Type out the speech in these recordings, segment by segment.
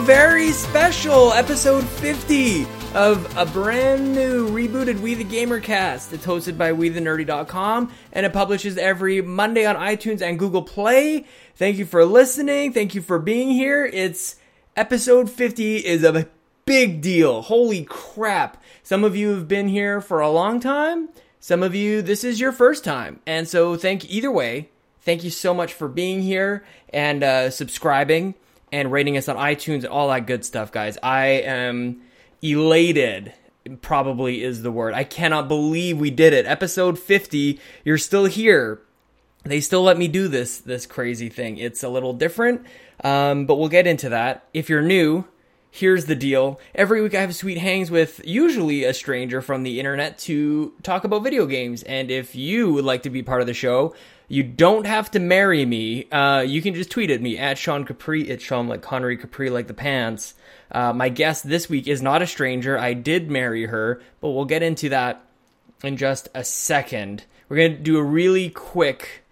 very special episode 50 of a brand new rebooted We the Gamer cast. It's hosted by WeTheNerdy.com and it publishes every Monday on iTunes and Google Play. Thank you for listening. Thank you for being here. It's episode 50 is a big deal. Holy crap. Some of you have been here for a long time. Some of you, this is your first time. And so thank either way. Thank you so much for being here and uh, subscribing and rating us on iTunes and all that good stuff, guys. I am elated probably is the word. I cannot believe we did it. Episode 50, you're still here. They still let me do this this crazy thing. It's a little different, um, but we'll get into that. If you're new, here's the deal. Every week I have sweet hangs with usually a stranger from the internet to talk about video games. And if you would like to be part of the show, you don't have to marry me. Uh, you can just tweet at me at Sean Capri. It's Sean like Connery Capri like the pants. Uh, my guest this week is not a stranger. I did marry her, but we'll get into that in just a second. We're to do a really quick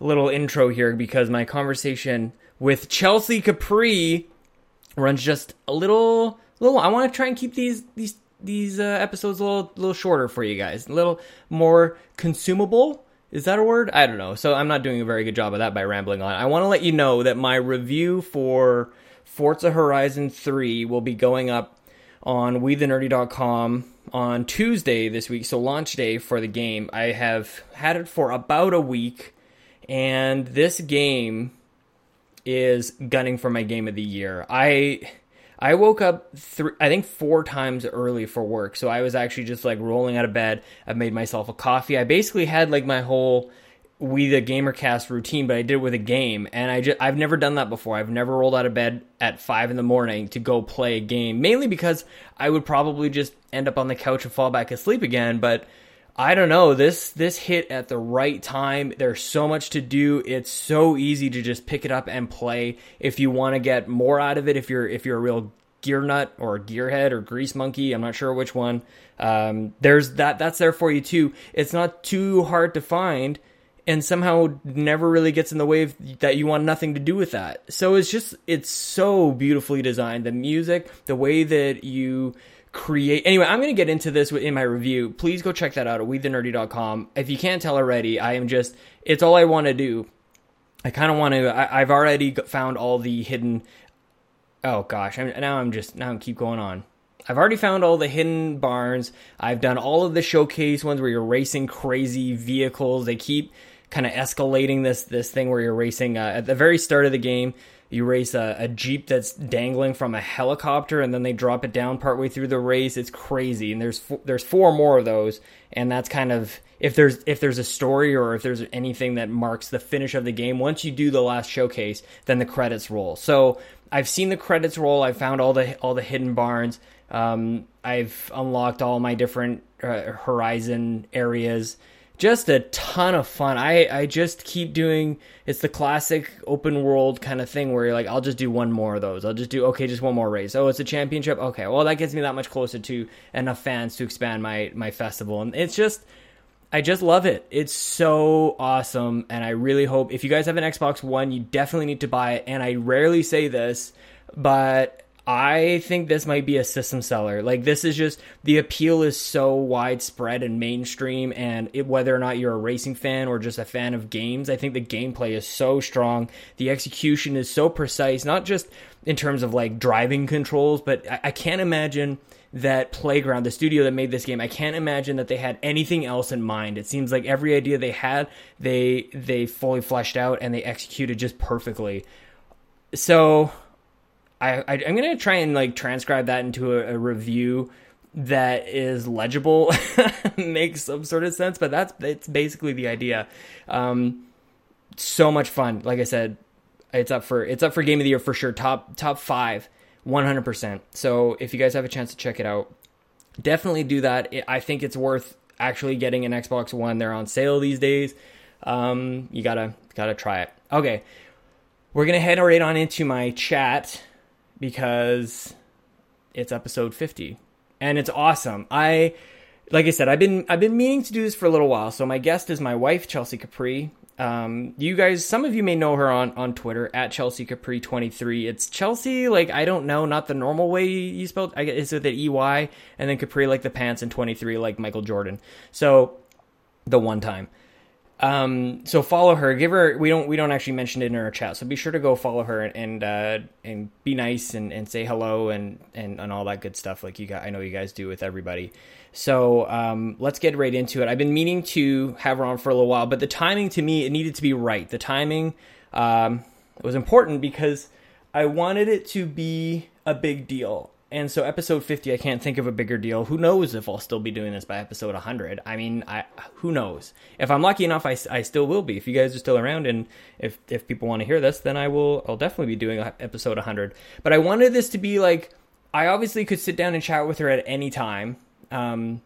little intro here because my conversation with Chelsea Capri runs just a little little I want to try and keep these these these uh, episodes a little little shorter for you guys. A little more consumable. Is that a word? I don't know. So I'm not doing a very good job of that by rambling on. I want to let you know that my review for Forza Horizon 3 will be going up on WeTheNerdy.com on Tuesday this week, so launch day for the game. I have had it for about a week, and this game is gunning for my game of the year. I I woke up three, I think four times early for work, so I was actually just like rolling out of bed. I made myself a coffee. I basically had like my whole we the gamercast routine, but I did it with a game, and I just I've never done that before. I've never rolled out of bed at five in the morning to go play a game, mainly because I would probably just end up on the couch and fall back asleep again. But I don't know this this hit at the right time. There's so much to do. It's so easy to just pick it up and play if you want to get more out of it. If you're if you're a real gear nut or gearhead or grease monkey, I'm not sure which one. Um, there's that that's there for you too. It's not too hard to find and somehow never really gets in the way of, that you want nothing to do with that. So it's just it's so beautifully designed. The music, the way that you create. Anyway, I'm going to get into this in my review. Please go check that out at wethenerdy.com. If you can't tell already, I am just it's all I want to do. I kind of want to. I, have already found all the hidden. Oh gosh, I'm, now I'm just now I keep going on. I've already found all the hidden barns. I've done all of the showcase ones where you're racing crazy vehicles. They keep kind of escalating this this thing where you're racing uh, at the very start of the game. You race a, a, jeep that's dangling from a helicopter, and then they drop it down partway through the race. It's crazy, and there's there's four more of those, and that's kind of if there's if there's a story or if there's anything that marks the finish of the game. Once you do the last showcase, then the credits roll. So I've seen the credits roll. i've found all the all the hidden barns. Um, I've unlocked all my different uh, Horizon areas just a ton of fun. I, I just keep doing it's the classic open world kind of thing where you're like, I'll just do one more of those. I'll just do okay, just one more race. Oh, it's a championship. Okay, well that gets me that much closer to enough fans to expand my my festival. And it's just I just love it. It's so awesome. And I really hope if you guys have an Xbox One, you definitely need to buy it. And I rarely say this, but I think this might be a system seller. Like this is just the appeal is so widespread and mainstream, and it, whether or not you're a racing fan or just a fan of games, I think the gameplay is so strong. The execution is so precise, not just in terms of like driving controls, but I, I can't imagine that Playground, the studio that made this game, I can't imagine that they had anything else in mind. It seems like every idea they had, they they fully fleshed out and they executed just perfectly. So I, I am gonna try and like transcribe that into a, a review that is legible, makes some sort of sense. But that's it's basically the idea. Um, so much fun. Like I said, it's up for it's up for game of the year for sure. Top top five, 100. percent So if you guys have a chance to check it out, definitely do that. I think it's worth actually getting an Xbox One. They're on sale these days. Um, you gotta gotta try it. Okay, we're gonna head right on into my chat because it's episode 50 and it's awesome. I like I said, I've been I've been meaning to do this for a little while. So my guest is my wife Chelsea Capri. Um, you guys, some of you may know her on, on Twitter at Chelsea Capri 23. It's Chelsea, like, I don't know, not the normal way you spelled, I guess it's with an EY, and then Capri like the pants and 23 like Michael Jordan. So, the one time. Um, so follow her. Give her. We don't. We don't actually mention it in our chat. So be sure to go follow her and uh, and be nice and, and say hello and, and and all that good stuff. Like you got. I know you guys do with everybody. So um, let's get right into it. I've been meaning to have her on for a little while, but the timing to me it needed to be right. The timing um, was important because I wanted it to be a big deal. And so episode 50, I can't think of a bigger deal. Who knows if I'll still be doing this by episode 100? I mean, I who knows? If I'm lucky enough, I, I still will be. If you guys are still around and if if people want to hear this, then I will I'll definitely be doing episode 100. But I wanted this to be like I obviously could sit down and chat with her at any time. Um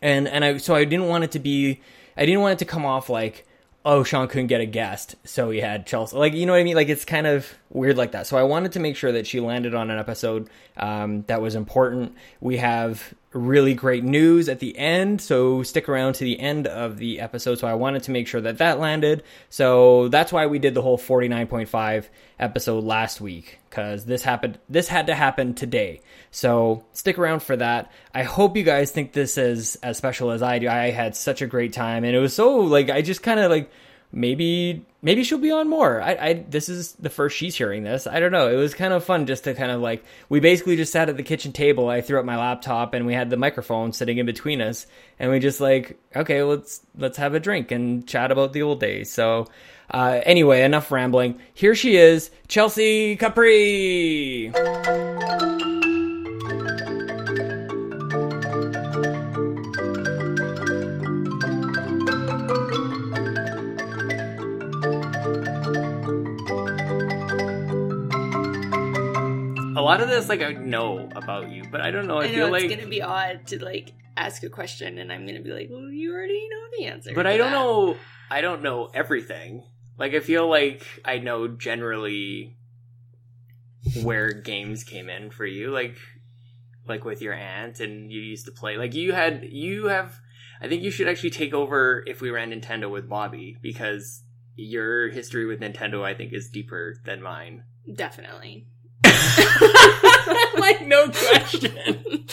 and and I so I didn't want it to be I didn't want it to come off like oh, Sean couldn't get a guest, so he had Chelsea. Like, you know what I mean? Like, it's kind of weird like that. So I wanted to make sure that she landed on an episode um, that was important. We have really great news at the end, so stick around to the end of the episode. So I wanted to make sure that that landed. So that's why we did the whole 49.5 episode last week because this happened. This had to happen today. So stick around for that. I hope you guys think this is as special as I do. I had such a great time, and it was so like I just kind of like maybe maybe she'll be on more. I, I this is the first she's hearing this. I don't know. It was kind of fun just to kind of like we basically just sat at the kitchen table. I threw up my laptop and we had the microphone sitting in between us, and we just like okay, let's let's have a drink and chat about the old days. So. Uh, anyway, enough rambling. Here she is, Chelsea Capri. Lot of this like I know about you, but I don't know. I, I know feel it's like gonna be odd to like ask a question and I'm gonna be like, well, you already know the answer. But I don't that. know. I don't know everything. Like I feel like I know generally where games came in for you, like like with your aunt and you used to play. Like you had you have. I think you should actually take over if we ran Nintendo with Bobby because your history with Nintendo, I think, is deeper than mine. Definitely. like no question.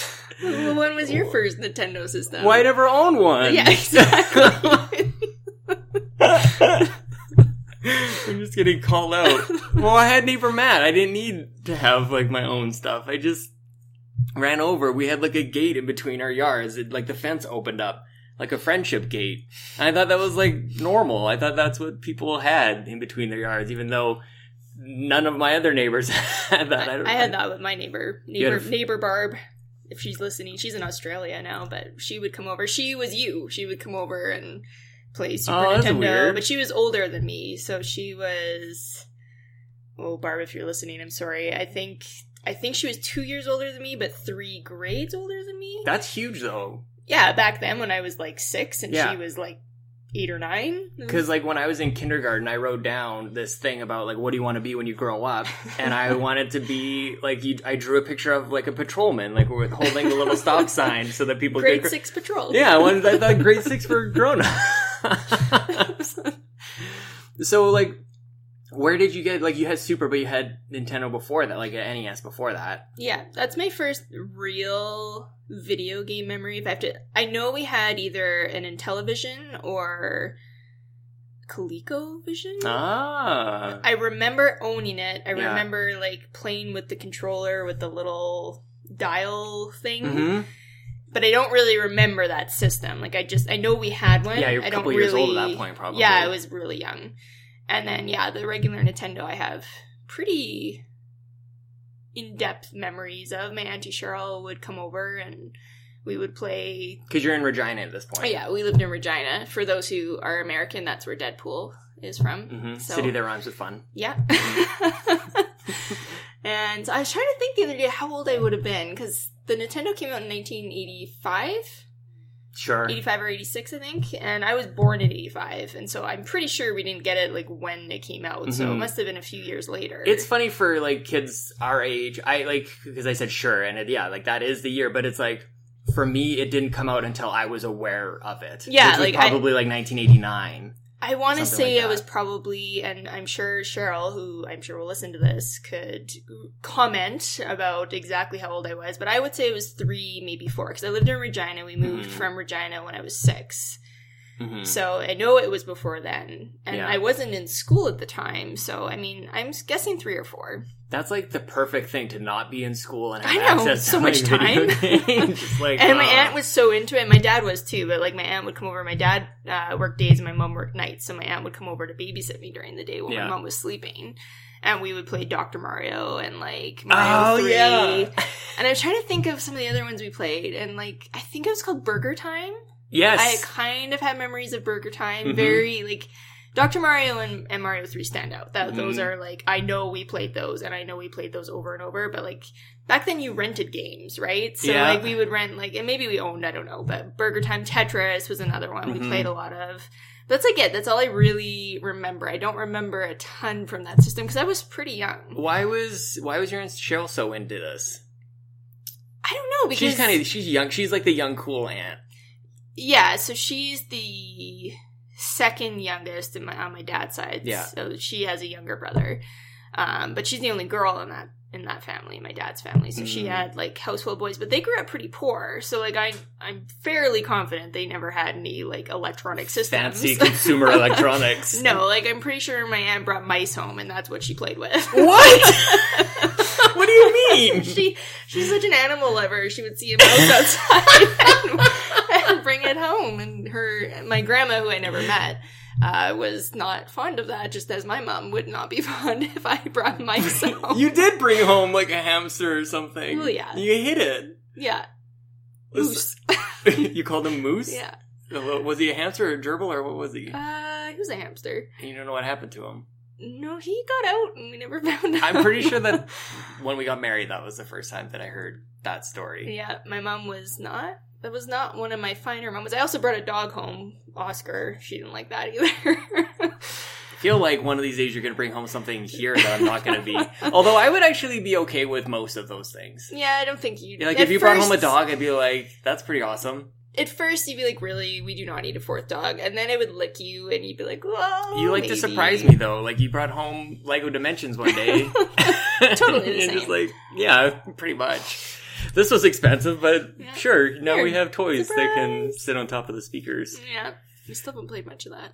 well, when was your oh. first Nintendo system? Well, I never owned one. Yeah, exactly. I'm just getting called out. Well, I had neighbor Matt. I didn't need to have like my own stuff. I just ran over. We had like a gate in between our yards. It, like the fence opened up like a friendship gate. And I thought that was like normal. I thought that's what people had in between their yards, even though none of my other neighbors had that. I, I, I had that with my neighbor, neighbor, neighbor Barb. If she's listening, she's in Australia now, but she would come over. She was you. She would come over and play Super oh, Nintendo, but she was older than me, so she was. Oh, Barb, if you're listening, I'm sorry. I think I think she was two years older than me, but three grades older than me. That's huge, though. Yeah, back then when I was like six and yeah. she was like eight or nine. Because like when I was in kindergarten, I wrote down this thing about like what do you want to be when you grow up, and I wanted to be like you, I drew a picture of like a patrolman, like with holding a little stop sign so that people grade could, six patrol. Yeah, I wanted I thought grade six for grown ups. so like where did you get like you had Super, but you had Nintendo before that, like an NES before that? Yeah, that's my first real video game memory. If I have to, I know we had either an Intellivision or ColecoVision. Ah, I remember owning it. I yeah. remember like playing with the controller with the little dial thing. Mm-hmm. But I don't really remember that system. Like I just, I know we had one. Yeah, you're a couple years really, old at that point, probably. Yeah, I was really young. And then yeah, the regular Nintendo I have pretty in-depth memories of. My auntie Cheryl would come over and we would play because you're in Regina at this point. yeah, we lived in Regina. For those who are American, that's where Deadpool is from. Mm-hmm. So, City that rhymes with fun. Yeah. And I was trying to think the other day how old I would have been because the Nintendo came out in 1985. Sure. 85 or 86, I think. And I was born in 85. And so I'm pretty sure we didn't get it like when it came out. Mm-hmm. So it mm-hmm. must have been a few years later. It's funny for like kids our age. I like, because I said sure. And it, yeah, like that is the year. But it's like, for me, it didn't come out until I was aware of it. Yeah. like probably I, like 1989. I want to say like I was probably, and I'm sure Cheryl, who I'm sure will listen to this, could comment about exactly how old I was, but I would say it was three, maybe four, because I lived in Regina. We moved mm-hmm. from Regina when I was 6 mm-hmm. So I know it was before then, and yeah. I wasn't in school at the time. So I mean, I'm guessing three or four. That's like the perfect thing to not be in school and have I know, access so much time. like, and my uh, aunt was so into it. My dad was too, but like my aunt would come over. My dad uh, worked days and my mom worked nights, so my aunt would come over to babysit me during the day while yeah. my mom was sleeping. And we would play Dr. Mario and like Mario oh, 3. Yeah. and I was trying to think of some of the other ones we played, and like I think it was called Burger Time. Yes. I kind of have memories of Burger Time. Mm-hmm. Very like Dr. Mario and, and Mario 3 stand out. That mm-hmm. those are like I know we played those and I know we played those over and over, but like back then you rented games, right? So yeah. like we would rent like and maybe we owned, I don't know, but Burger Time Tetris was another one mm-hmm. we played a lot of. That's like it. That's all I really remember. I don't remember a ton from that system because I was pretty young. Why was why was your aunt Cheryl so into this? I don't know because she's kind of she's young. She's like the young cool aunt. Yeah, so she's the second youngest my, on my dad's side. Yeah. So she has a younger brother. Um, but she's the only girl in that in that family, my dad's family. So mm. she had like household boys, but they grew up pretty poor. So like I I'm fairly confident they never had any like electronic systems. Fancy consumer electronics. No, like I'm pretty sure my aunt brought mice home and that's what she played with. What? what do you mean? she she's such an animal lover. She would see a mouse outside and, bring it home. And her my grandma, who I never met, uh, was not fond of that, just as my mom would not be fond if I brought mice home. you did bring home like a hamster or something. Oh yeah. You hit it. Yeah. Moose. you called him Moose? Yeah. Was he a hamster or a gerbil or what was he? Uh, he was a hamster. And you don't know what happened to him? No, he got out and we never found out. I'm pretty sure that when we got married, that was the first time that I heard that story. Yeah, my mom was not. That was not one of my finer moments. I also brought a dog home, Oscar. She didn't like that either. I feel like one of these days you're going to bring home something here that I'm not going to be. Although I would actually be okay with most of those things. Yeah, I don't think you. Like if you first... brought home a dog, I'd be like, "That's pretty awesome." at first you'd be like, "Really, we do not need a fourth dog," and then it would lick you, and you'd be like, "Well, you like maybe. to surprise me though. Like you brought home Lego Dimensions one day, totally, and just like, yeah, pretty much. This was expensive, but yeah. sure. Now we have toys Surprise. that can sit on top of the speakers. Yeah, we still haven't played much of that.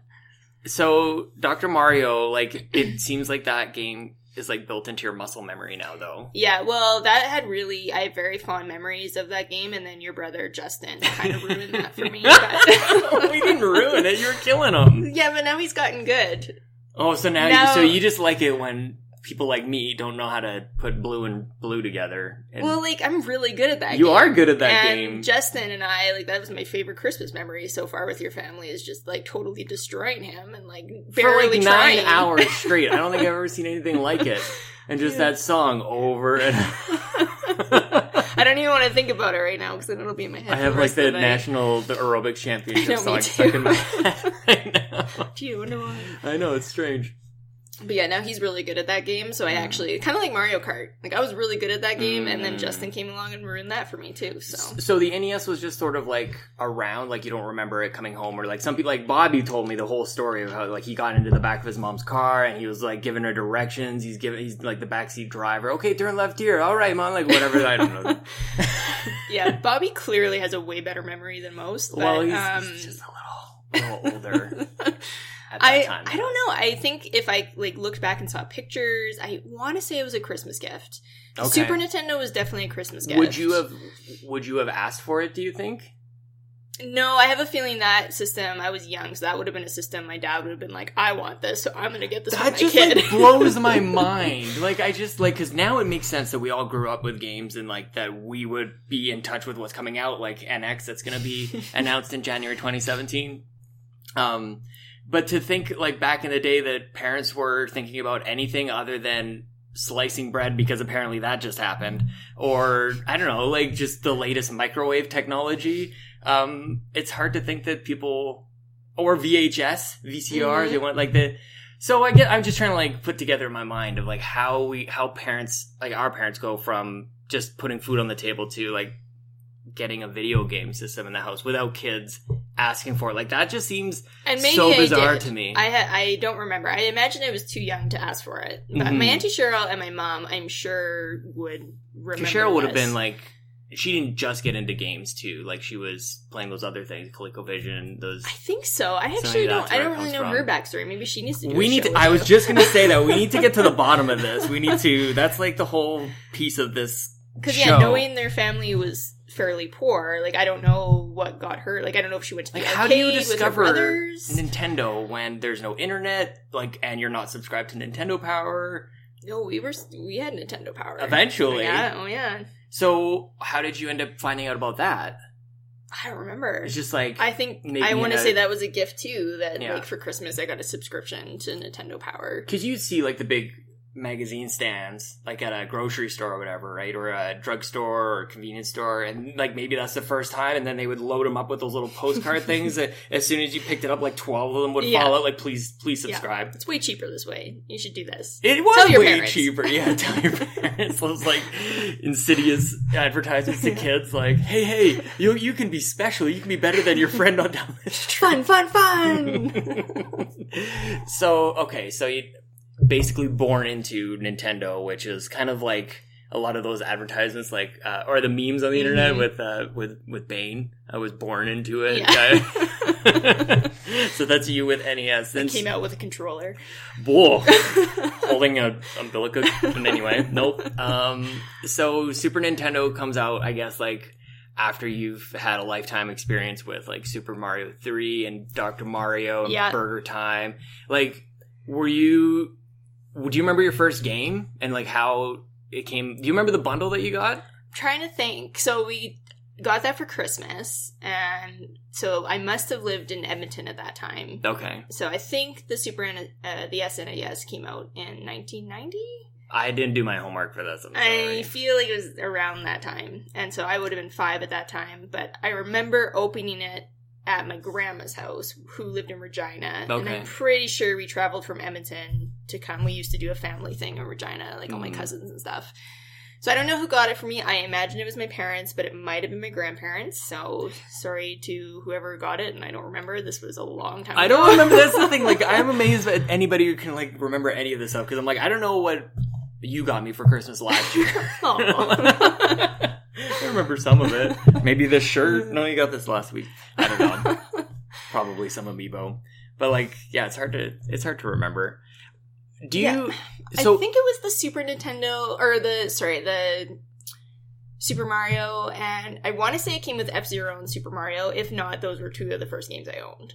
So, Dr. Mario, like, it seems like that game is like built into your muscle memory now though. Yeah, well, that had really I have very fond memories of that game and then your brother Justin kind of ruined that for me. But... we didn't ruin it. You were killing him. Yeah, but now he's gotten good. Oh, so now, now you, so you just like it when people like me don't know how to put blue and blue together. And well, like I'm really good at that. You game. are good at that and game. Justin and I, like that was my favorite Christmas memory so far with your family is just like totally destroying him and like barely for like trying. nine hours straight. I don't think I've ever seen anything like it. And just yeah. that song over and. I don't even want to think about it right now because then it'll be in my head. I have like the, the national the aerobics championship song stuck in my head right now. Do you know why? I know it's strange. But yeah, now he's really good at that game. So I mm. actually kind of like Mario Kart. Like I was really good at that game, and then mm. Justin came along and ruined that for me too. So so the NES was just sort of like around, like you don't remember it coming home, or like some people like Bobby told me the whole story of how like he got into the back of his mom's car and he was like giving her directions. He's giving he's like the backseat driver. Okay, turn left here. All right, mom. Like whatever. I don't know. yeah, Bobby clearly has a way better memory than most. But, well, he's, um, he's just a little, a little older. I, time. I don't know. I think if I like looked back and saw pictures, I want to say it was a Christmas gift. Okay. Super Nintendo was definitely a Christmas gift. Would you have Would you have asked for it? Do you think? No, I have a feeling that system. I was young, so that would have been a system. My dad would have been like, "I want this, so I'm going to get this." That just kid. like blows my mind. Like I just like because now it makes sense that we all grew up with games and like that we would be in touch with what's coming out, like NX that's going to be announced in January 2017. Um, but to think like back in the day that parents were thinking about anything other than slicing bread because apparently that just happened or i don't know like just the latest microwave technology um it's hard to think that people or vhs vcr mm-hmm. they want like the so i get i'm just trying to like put together in my mind of like how we how parents like our parents go from just putting food on the table to like getting a video game system in the house without kids asking for. Like that just seems and maybe so bizarre to me. I ha- I don't remember. I imagine I was too young to ask for it. But mm-hmm. my auntie Cheryl and my mom, I'm sure would remember. Cheryl would have been like she didn't just get into games too. Like she was playing those other things, ColecoVision. Those. I think so. I actually don't. I don't really know from. her backstory. Maybe she needs to. we need. to, I was just gonna say that we need to get to the bottom of this. We need to. That's like the whole piece of this. Because yeah, knowing their family was fairly poor. Like I don't know what got her. Like I don't know if she went to the like, how do you discover Nintendo when there's no internet? Like and you're not subscribed to Nintendo Power. No, we were we had Nintendo Power eventually. Yeah, oh yeah. So how did you end up finding out about that? I don't remember. It's just like I think I want to say that was a gift too. That yeah. like for Christmas I got a subscription to Nintendo Power because you'd see like the big magazine stands, like at a grocery store or whatever, right? Or a drugstore or convenience store. And like maybe that's the first time. And then they would load them up with those little postcard things that as soon as you picked it up, like 12 of them would yeah. fall out. Like, please, please subscribe. Yeah. It's way cheaper this way. You should do this. It was way cheaper. Yeah. Tell your parents. Those like insidious advertisements to kids like, hey, hey, you, you can be special. You can be better than your friend on down the street. Fun, fun, fun. so, okay. So you, basically born into Nintendo, which is kind of like a lot of those advertisements, like uh, or the memes on the internet mm-hmm. with uh, with with Bane. I was born into it. Yeah. so that's you with NES. Since came out with a controller. Whoa, holding a umbilical. anyway, nope. Um, so Super Nintendo comes out, I guess, like after you've had a lifetime experience with like Super Mario Three and Doctor Mario and yeah. Burger Time. Like, were you do you remember your first game and like how it came? Do you remember the bundle that you got? I'm trying to think. So we got that for Christmas, and so I must have lived in Edmonton at that time. Okay. So I think the Super uh, the SNES came out in 1990. I didn't do my homework for this. i feel like it was around that time, and so I would have been five at that time. But I remember opening it at my grandma's house, who lived in Regina. Okay. And I'm pretty sure we traveled from Edmonton to come. We used to do a family thing in Regina, like mm. all my mm. cousins and stuff. So I don't know who got it for me. I imagine it was my parents, but it might have been my grandparents. So sorry to whoever got it, and I don't remember. This was a long time. I ago. don't remember. That's the thing. Like I'm amazed at anybody who can like remember any of this stuff because I'm like I don't know what you got me for Christmas last year. Remember some of it. Maybe this shirt. No, you got this last week. I don't know. Probably some amiibo. But like, yeah, it's hard to it's hard to remember. Do you? Yeah. So I think it was the Super Nintendo or the sorry the Super Mario, and I want to say it came with F Zero and Super Mario. If not, those were two of the first games I owned.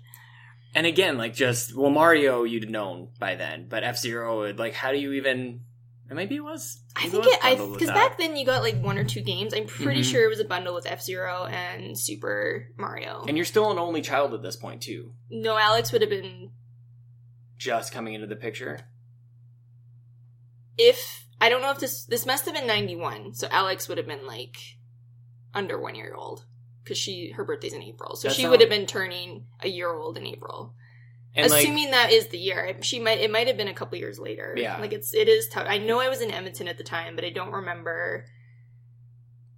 And again, like just well, Mario you'd known by then, but F Zero, like, how do you even? Maybe it was. I think it. I because back then you got like one or two games. I'm pretty mm-hmm. sure it was a bundle with F Zero and Super Mario. And you're still an only child at this point too. No, Alex would have been just coming into the picture. If I don't know if this this must have been 91, so Alex would have been like under one year old because she her birthday's in April, so That's she would have been turning a year old in April. And Assuming like, that is the year, she might it might have been a couple years later. Yeah, like it's it is tough. I know I was in Edmonton at the time, but I don't remember.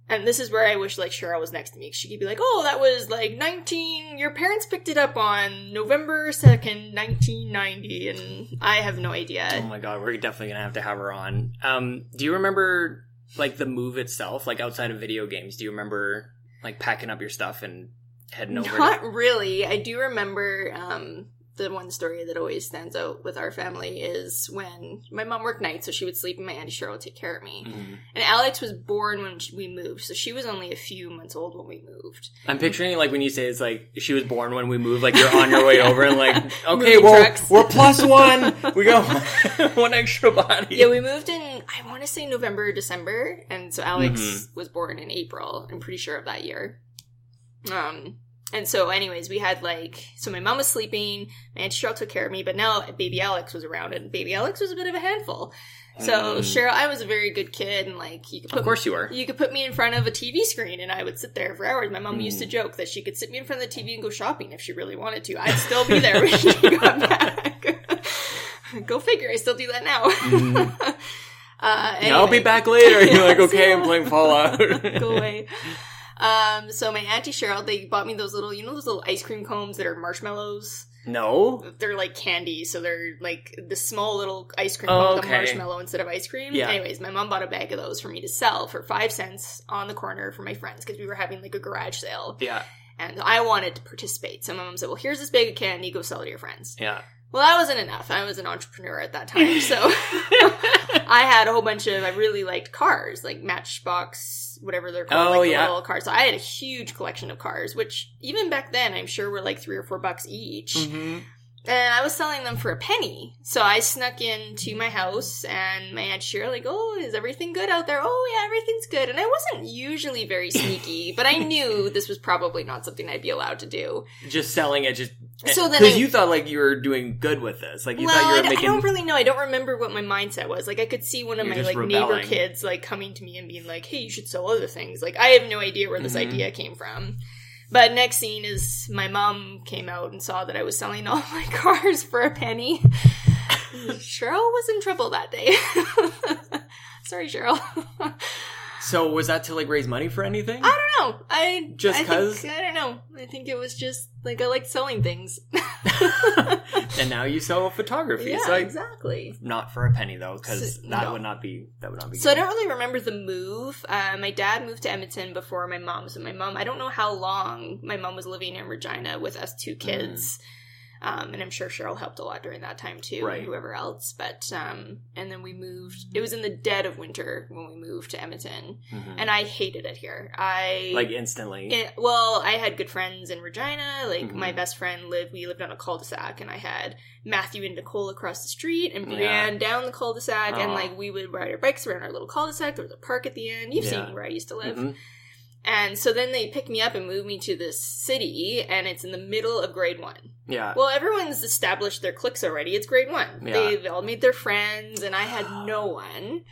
And this is where I wish like Cheryl was next to me. She could be like, "Oh, that was like 19. Your parents picked it up on November 2nd, 1990," and I have no idea. Oh my god, we're definitely gonna have to have her on. Um, do you remember like the move itself, like outside of video games? Do you remember like packing up your stuff and heading over? Not to- really. I do remember. Um, the one story that always stands out with our family is when my mom worked nights, so she would sleep and my auntie Cheryl would take care of me. Mm-hmm. And Alex was born when we moved, so she was only a few months old when we moved. I'm picturing like when you say it's like she was born when we moved, like you're on your way over and like okay, well we're plus one, we got one extra body. Yeah, we moved in I want to say November, or December, and so Alex mm-hmm. was born in April. I'm pretty sure of that year. Um, and so, anyways, we had like, so my mom was sleeping, my Aunt Cheryl took care of me, but now baby Alex was around, and baby Alex was a bit of a handful. So mm. Cheryl, I was a very good kid, and like you could put, of course you were. You could put me in front of a TV screen, and I would sit there for hours. My mom mm. used to joke that she could sit me in front of the TV and go shopping if she really wanted to. I'd still be there when she got back. go figure. I still do that now. Mm. uh, anyway. yeah, I'll be back later. You're like, okay, I'm playing Fallout. go away. Um, so my auntie Cheryl, they bought me those little, you know, those little ice cream cones that are marshmallows. No, they're like candy, so they're like the small little ice cream cone, okay. marshmallow instead of ice cream. Yeah. Anyways, my mom bought a bag of those for me to sell for five cents on the corner for my friends because we were having like a garage sale. Yeah. And I wanted to participate. So my mom said, "Well, here's this bag of candy. Go sell it to your friends." Yeah. Well, that wasn't enough. I was an entrepreneur at that time, so I had a whole bunch of. I really liked cars, like Matchbox, whatever they're called, oh, like yeah. little cars. So I had a huge collection of cars, which even back then, I'm sure were like three or four bucks each. Mm-hmm and I was selling them for a penny. So I snuck into my house, and my aunt Cheryl like, "Oh, is everything good out there?" "Oh yeah, everything's good." And I wasn't usually very sneaky, but I knew this was probably not something I'd be allowed to do. Just selling it, just so then because you thought like you were doing good with this, like you well, thought you were I, making. I don't really know. I don't remember what my mindset was. Like I could see one of my like rebelling. neighbor kids like coming to me and being like, "Hey, you should sell other things." Like I have no idea where this mm-hmm. idea came from. But next scene is my mom came out and saw that I was selling all my cars for a penny. Cheryl was in trouble that day. Sorry, Cheryl. So was that to like raise money for anything? I don't know. I just because I, I, don't know. I think it was just like I like selling things. and now you sell photography. Yeah, so I, exactly. Not for a penny though, because so, that no. would not be that would not be. So good. I don't really remember the move. Uh, my dad moved to Edmonton before my mom. So my mom, I don't know how long my mom was living in Regina with us two kids. Mm. Um, and I'm sure Cheryl helped a lot during that time too, right. and whoever else. But um, and then we moved. It was in the dead of winter when we moved to Edmonton, mm-hmm. and I hated it here. I like instantly. It, well, I had good friends in Regina. Like mm-hmm. my best friend lived. We lived on a cul-de-sac, and I had Matthew and Nicole across the street, and Brienne yeah. down the cul-de-sac, and like we would ride our bikes around our little cul-de-sac. There was a park at the end. You've yeah. seen where I used to live. Mm-hmm. And so then they pick me up and move me to this city, and it's in the middle of grade one. Yeah. Well, everyone's established their cliques already. It's grade one. Yeah. They've all made their friends, and I had no one.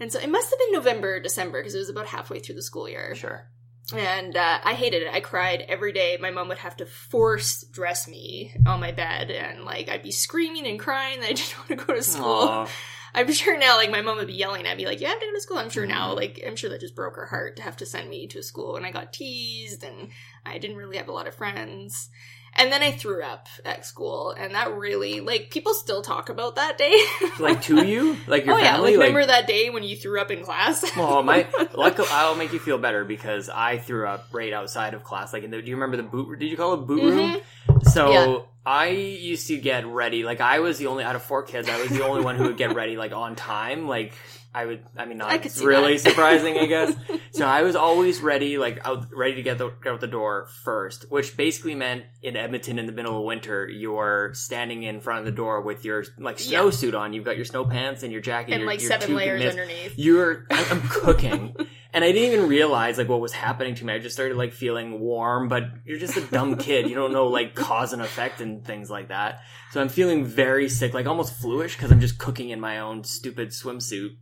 And so it must have been November, December, because it was about halfway through the school year. Sure. And uh, I hated it. I cried every day. My mom would have to force dress me on my bed, and like I'd be screaming and crying that I didn't want to go to school. Aww. I'm sure now, like, my mom would be yelling at me, like, you have to go to school. I'm sure now, mm-hmm. like, I'm sure that just broke her heart to have to send me to a school. And I got teased, and I didn't really have a lot of friends. And then I threw up at school, and that really, like, people still talk about that day. like, to you? Like, your oh, family? Yeah, like, remember that day when you threw up in class? well, my, luckily, I'll make you feel better because I threw up right outside of class. Like, in the, do you remember the boot, did you call it boot mm-hmm. room? So, yeah. I used to get ready, like, I was the only, out of four kids, I was the only one who would get ready, like, on time. Like, I would, I mean, not I really surprising, I guess. so I was always ready, like, out, ready to get, the, get out the door first, which basically meant in Edmonton in the middle of winter, you're standing in front of the door with your, like, snowsuit yeah. on. You've got your snow pants and your jacket. And, your, like, your seven layers underneath. You're, I'm cooking. and I didn't even realize, like, what was happening to me. I just started, like, feeling warm, but you're just a dumb kid. You don't know, like, cause and effect and things like that. So I'm feeling very sick, like, almost fluish, because I'm just cooking in my own stupid swimsuit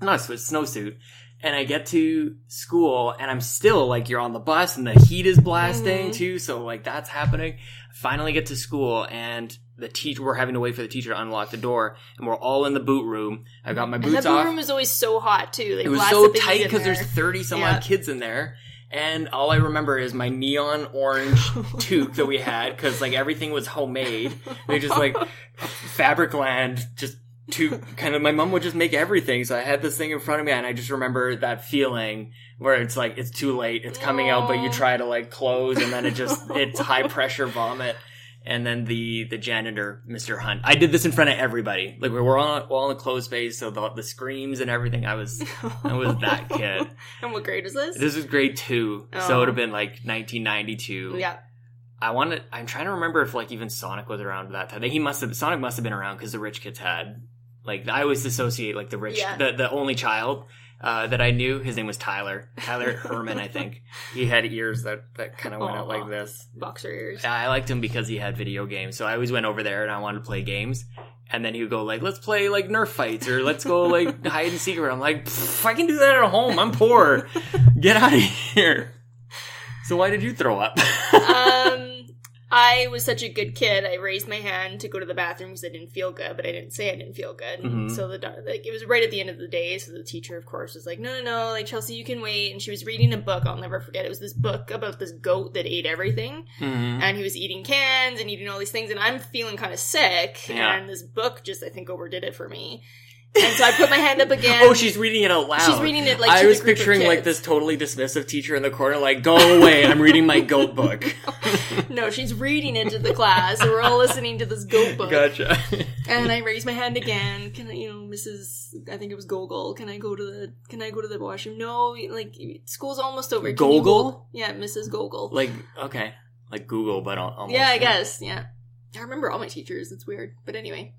not a snowsuit. And I get to school and I'm still like, you're on the bus and the heat is blasting mm-hmm. too. So like that's happening. I finally get to school and the teacher, we're having to wait for the teacher to unlock the door and we're all in the boot room. I got my boots and the boot room is always so hot too. Like, it was so tight because there's 30 some yeah. odd kids in there. And all I remember is my neon orange toque that we had because like everything was homemade. They just like Fabricland just to kind of my mom would just make everything. So I had this thing in front of me, and I just remember that feeling where it's like it's too late, it's coming Aww. out, but you try to like close, and then it just it's high pressure vomit. And then the the janitor, Mr. Hunt. I did this in front of everybody. Like we were all, all in a closed space, so the, the screams and everything. I was I was that kid. and what grade was this? This was grade two, oh. so it oh. would have been like 1992. Yeah. I wanted. I'm trying to remember if like even Sonic was around that time. He must have. Sonic must have been around because the rich kids had like I always associate like the rich, yeah. the the only child uh, that I knew. His name was Tyler. Tyler Herman, I think. He had ears that that kind of went out like this. Boxer ears. Yeah, I liked him because he had video games. So I always went over there and I wanted to play games. And then he would go like, "Let's play like Nerf fights or let's go like hide and seek." I'm like, "I can do that at home. I'm poor. Get out of here." So why did you throw up? um I was such a good kid. I raised my hand to go to the bathroom because I didn't feel good, but I didn't say I didn't feel good. Mm-hmm. So the like it was right at the end of the day. So the teacher, of course, was like, "No, no, no, like Chelsea, you can wait." And she was reading a book. I'll never forget. It was this book about this goat that ate everything, mm-hmm. and he was eating cans and eating all these things. And I'm feeling kind of sick, yeah. and this book just I think overdid it for me. And so I put my hand up oh, again. oh, she's reading it out loud. She's reading it like I was picturing like this totally dismissive teacher in the corner, like, "Go away! I'm reading my goat book." no, she's reading it to the class. So we're all listening to this goat book. Gotcha. and I raise my hand again. Can I, you know, Mrs. I think it was Gogol. Can I go to the? Can I go to the washroom? No, like school's almost over. Gogol. Yeah, Mrs. Gogol. Like okay, like Google, but almost. Yeah, I guess. Yeah, I remember all my teachers. It's weird, but anyway.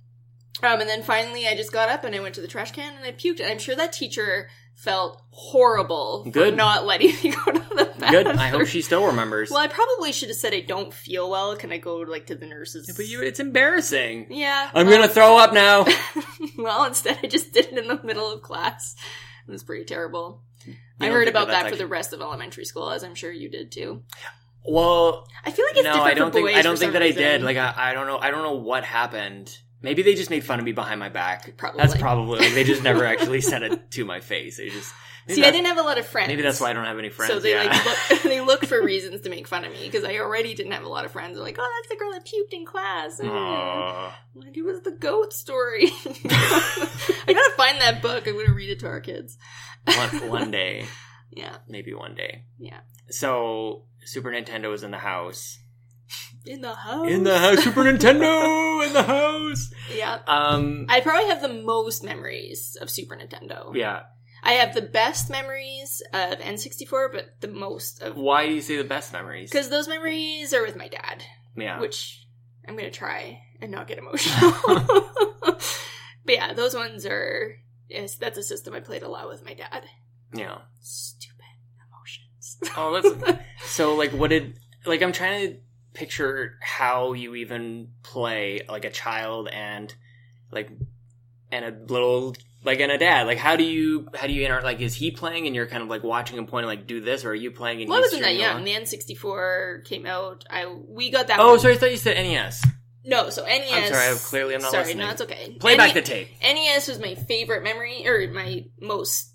Um, and then finally, I just got up and I went to the trash can and I puked. And I'm sure that teacher felt horrible Good. not letting me go to the bathroom. Good. I hope she still remembers. Well, I probably should have said I don't feel well. Can I go like to the nurses? Yeah, but you, it's embarrassing. Yeah. I'm gonna throw up now. well, instead, I just did it in the middle of class. It was pretty terrible. I heard about that, that for the rest of elementary school, as I'm sure you did too. Well, I feel like it's no, I don't think I don't think that reason. I did. Like I, I don't know. I don't know what happened. Maybe they just made fun of me behind my back. Probably. That's probably like they just never actually said it to my face. They just see. I didn't have a lot of friends. Maybe that's why I don't have any friends. So they yeah. like look, they look for reasons to make fun of me because I already didn't have a lot of friends. They're like, "Oh, that's the girl that puked in class." Aww. Like it was the goat story. I gotta find that book. I'm gonna read it to our kids. one, one day. Yeah. Maybe one day. Yeah. So Super Nintendo was in the house in the house. In the house, Super Nintendo in the house. Yeah. Um, I probably have the most memories of Super Nintendo. Yeah. I have the best memories of N64, but the most of. Why do you say the best memories? Because those memories are with my dad. Yeah. Which I'm gonna try and not get emotional. but yeah, those ones are. Yes, that's a system I played a lot with my dad. Yeah. Stupid emotions. oh, that's so. Like, what did like? I'm trying to picture how you even play like a child and like and a little like and a dad like how do you how do you interact like is he playing and you're kind of like watching him pointing like do this or are you playing and well, I wasn't that young the N64 came out I we got that oh one. sorry I thought you said NES no so NES I'm sorry I clearly I'm not sorry listening. no it's okay play back the tape NES was my favorite memory or my most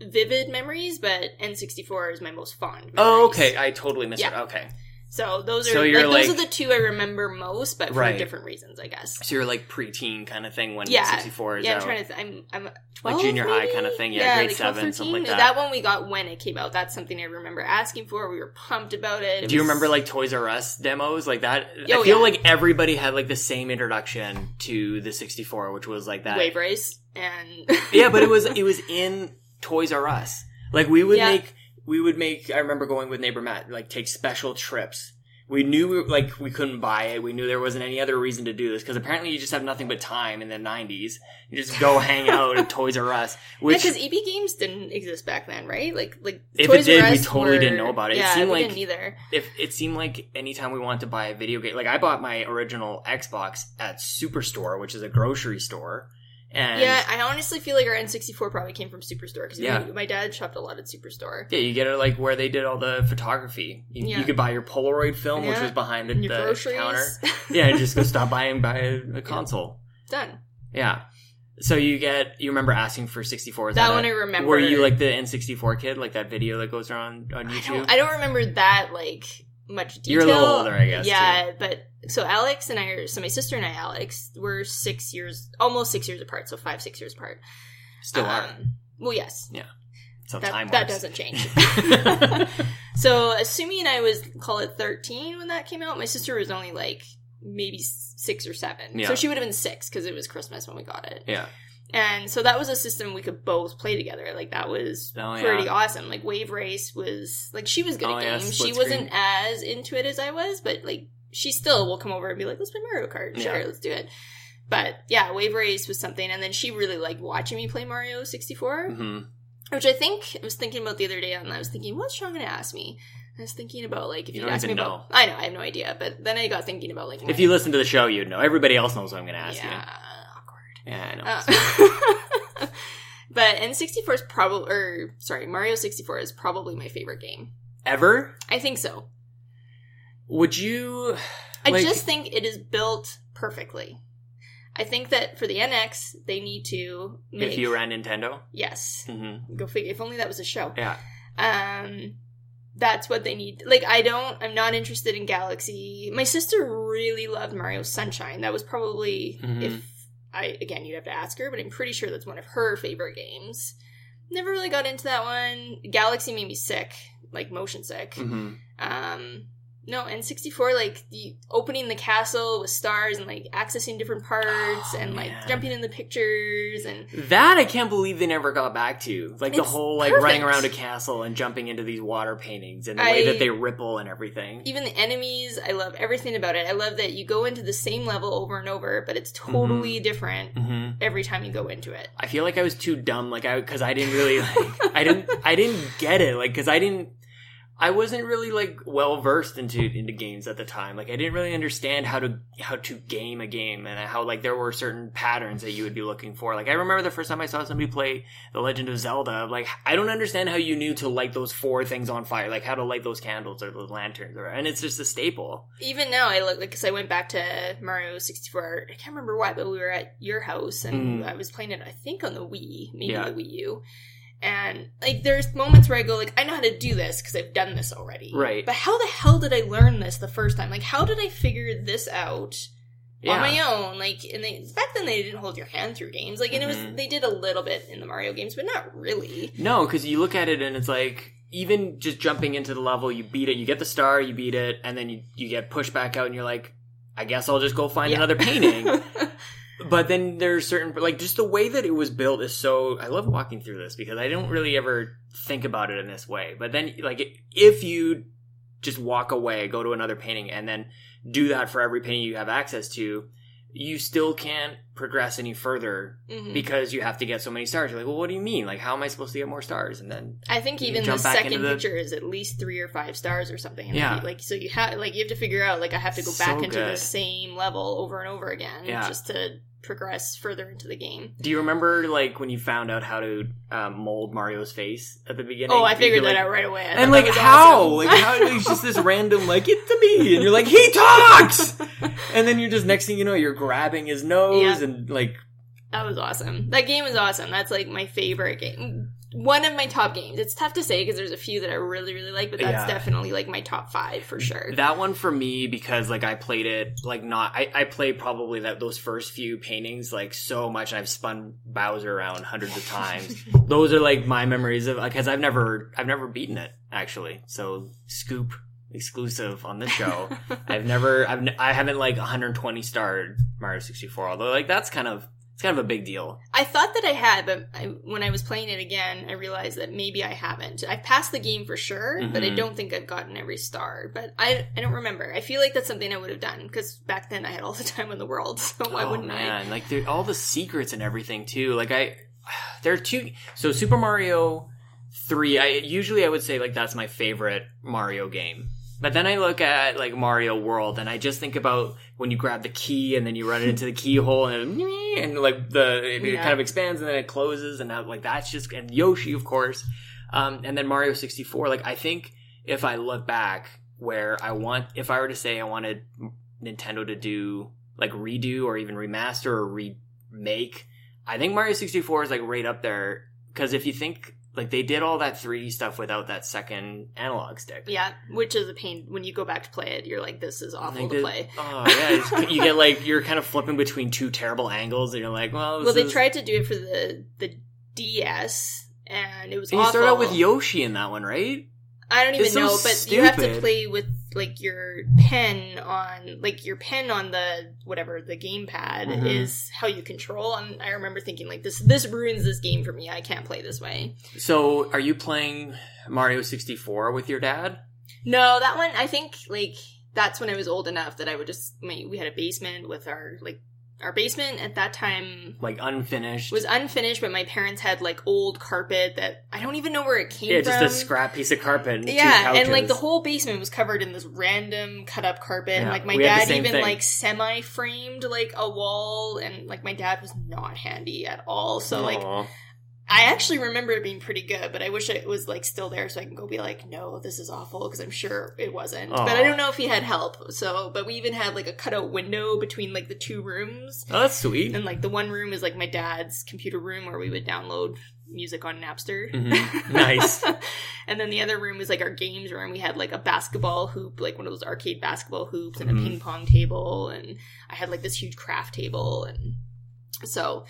vivid memories but N64 is my most fond oh, memories. oh okay I totally missed yeah. it okay so those are so like, like, those are the two I remember most, but for right. different reasons, I guess. So you're like preteen kind of thing when yeah. 64 is yeah. I'm trying to. Th- I'm I'm 12, like junior maybe? high kind of thing. Yeah, yeah grade like 12, seven, something like that. That one we got when it came out. That's something I remember asking for. We were pumped about it. it Do you remember like Toys R Us demos like that? Oh, I feel yeah. like everybody had like the same introduction to the 64, which was like that wave race and yeah, but it was it was in Toys R Us. Like we would make we would make. I remember going with neighbor Matt like take special trips we knew like we couldn't buy it. We knew there wasn't any other reason to do this because apparently you just have nothing but time in the '90s. You just go hang out at Toys R Us. Which, yeah, because EB Games didn't exist back then, right? Like, like if Toys it did, we totally were, didn't know about it. Yeah, it seemed we like didn't either. If it seemed like anytime we wanted to buy a video game, like I bought my original Xbox at Superstore, which is a grocery store. And yeah, I honestly feel like our N64 probably came from Superstore because yeah. my dad shopped a lot at Superstore. Yeah, you get it like where they did all the photography. You, yeah. you could buy your Polaroid film, yeah. which was behind the, the counter. yeah, and just go stop by and buy a, a console. Done. Yeah. So you get you remember asking for 64? That, that one a, I remember. Were you like the N64 kid, like that video that goes around on YouTube? I don't, I don't remember that like much detail. You're a little older, I guess. Yeah, too. but so Alex and I are so my sister and I, Alex, we're six years, almost six years apart, so five, six years apart. Still um, are. Well, yes. Yeah. So that, time that doesn't change. so assuming I was call it thirteen when that came out, my sister was only like maybe six or seven. Yeah. So she would have been six because it was Christmas when we got it. Yeah. And so that was a system we could both play together. Like that was oh, pretty yeah. awesome. Like Wave Race was like she was good oh, at games. Yeah, she wasn't as into it as I was, but like she still will come over and be like, "Let's play Mario Kart." Sure, yeah. let's do it. But yeah, Wave Race was something, and then she really liked watching me play Mario 64, mm-hmm. which I think I was thinking about the other day, and I was thinking, what's Sean going to ask me? I was thinking about like if you, you ask me know. about, I know I have no idea, but then I got thinking about like if you listen to the show, you'd know. Everybody else knows what I'm going to ask yeah, you. Yeah, I know. Uh, but N64 is probably, or sorry, Mario 64 is probably my favorite game ever. I think so. Would you? I just think it is built perfectly. I think that for the NX, they need to. Make, if you ran Nintendo, yes, mm-hmm. go figure. If only that was a show. Yeah. Um, that's what they need. Like, I don't. I'm not interested in Galaxy. My sister really loved Mario Sunshine. That was probably mm-hmm. if I again you'd have to ask her, but I'm pretty sure that's one of her favorite games. Never really got into that one. Galaxy made me sick, like motion sick. Mm-hmm. Um, no, and 64, like the opening the castle with stars and like accessing different parts oh, and man. like jumping in the pictures and that I can't believe they never got back to. Like the whole like perfect. running around a castle and jumping into these water paintings and the I, way that they ripple and everything. Even the enemies, I love everything about it. I love that you go into the same level over and over, but it's totally mm-hmm. different mm-hmm. every time you go into it. I feel like I was too dumb, like I because I didn't really like I didn't I didn't get it, like because I didn't I wasn't really like well versed into into games at the time. Like I didn't really understand how to how to game a game and how like there were certain patterns that you would be looking for. Like I remember the first time I saw somebody play The Legend of Zelda. Like I don't understand how you knew to light those four things on fire, like how to light those candles or those lanterns, or and it's just a staple. Even now, I look like because I went back to Mario sixty four. I can't remember why, but we were at your house and mm. I was playing it. I think on the Wii, maybe yeah. the Wii U and like there's moments where I go like I know how to do this because I've done this already. Right. But how the hell did I learn this the first time? Like how did I figure this out yeah. on my own? Like and they back then they didn't hold your hand through games. Like and mm-hmm. it was mm-hmm. they did a little bit in the Mario games, but not really. No, because you look at it and it's like even just jumping into the level, you beat it, you get the star, you beat it, and then you you get pushed back out, and you're like, I guess I'll just go find yeah. another painting. but then there's certain like just the way that it was built is so i love walking through this because i don't really ever think about it in this way. But then like if you just walk away go to another painting and then do that for every painting you have access to you still can't progress any further mm-hmm. because you have to get so many stars. You're like, well, what do you mean? Like, how am I supposed to get more stars? And then I think even the second the... picture is at least three or five stars or something. Yeah, like so you have like you have to figure out like I have to go back so into good. the same level over and over again yeah. just to progress further into the game. Do you remember like when you found out how to um, mold Mario's face at the beginning? Oh, I figured that like, out right away. I and like how? Awesome. like how? It's just this random like it's to me, and you're like he talks, and then you're just next thing you know you're grabbing his nose yeah. and like. That was awesome. That game was awesome. That's like my favorite game one of my top games. It's tough to say because there's a few that I really really like, but that's yeah. definitely like my top five for sure. That one for me because like I played it like not I I played probably that those first few paintings like so much, I've spun Bowser around hundreds of times. those are like my memories of because I've never I've never beaten it actually. So scoop exclusive on this show. I've never I've I haven't like 120 starred Mario 64, although like that's kind of it's kind of a big deal. I thought that I had, but I, when I was playing it again, I realized that maybe I haven't. I've passed the game for sure, mm-hmm. but I mm-hmm. don't think I've gotten every star. But I, I don't remember. I feel like that's something I would have done because back then I had all the time in the world. So why oh, wouldn't man. I? Like all the secrets and everything too. Like I, there are two. So Super Mario three. I usually I would say like that's my favorite Mario game but then I look at like Mario World and I just think about when you grab the key and then you run it into the keyhole and and like the it, yeah. kind of expands and then it closes and that, like that's just and Yoshi of course, um, and then Mario sixty four. Like I think if I look back where I want, if I were to say I wanted Nintendo to do like redo or even remaster or remake, I think Mario sixty four is like right up there because if you think like they did all that 3D stuff without that second analog stick. Yeah, which is a pain when you go back to play it. You're like, this is awful to did, play. Oh yeah, you get like you're kind of flipping between two terrible angles, and you're like, well, well, they is... tried to do it for the the DS, and it was. And you start out with Yoshi in that one, right? I don't even know, but you have to play with like your pen on like your pen on the whatever the gamepad mm-hmm. is how you control. And I remember thinking like this this ruins this game for me. I can't play this way. So, are you playing Mario 64 with your dad? No, that one I think like that's when I was old enough that I would just we had a basement with our like our basement at that time like unfinished was unfinished but my parents had like old carpet that i don't even know where it came yeah, from just a scrap piece of carpet and yeah and like the whole basement was covered in this random cut up carpet yeah, and like my dad even thing. like semi framed like a wall and like my dad was not handy at all so Aww. like I actually remember it being pretty good, but I wish it was like still there so I can go be like, no, this is awful because I'm sure it wasn't. Aww. But I don't know if he had help. So, but we even had like a cutout window between like the two rooms. Oh, that's sweet. And like the one room is like my dad's computer room where we would download music on Napster. Mm-hmm. Nice. and then the other room was like our games room. We had like a basketball hoop, like one of those arcade basketball hoops, and mm-hmm. a ping pong table, and I had like this huge craft table, and so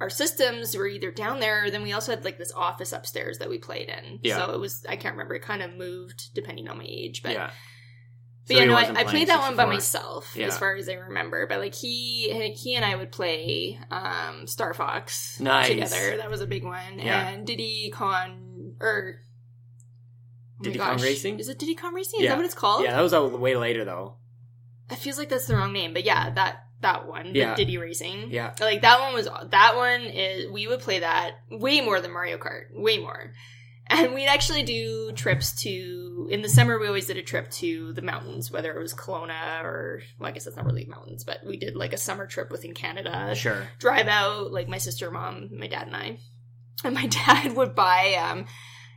our systems were either down there, or then we also had like this office upstairs that we played in. Yeah. So it was I can't remember. It kind of moved depending on my age, but. Yeah. But so yeah, no, I, I, played that one by myself yeah. as far as I remember. But like he, he and I would play um, Star Fox nice. together. That was a big one. Yeah. And Diddy Kong or oh Diddy Kong Racing. Is it Diddy Kong Racing? Is yeah. that what it's called? Yeah, that was a way later though. It feels like that's the wrong name, but yeah, that that one, yeah. Diddy Racing. Yeah. Like that one was that one is we would play that way more than Mario Kart, way more. And we'd actually do trips to in the summer we always did a trip to the mountains, whether it was Kelowna or well, I guess that's not really mountains, but we did like a summer trip within Canada. Sure. Drive out, like my sister, mom, my dad and I. And my dad would buy um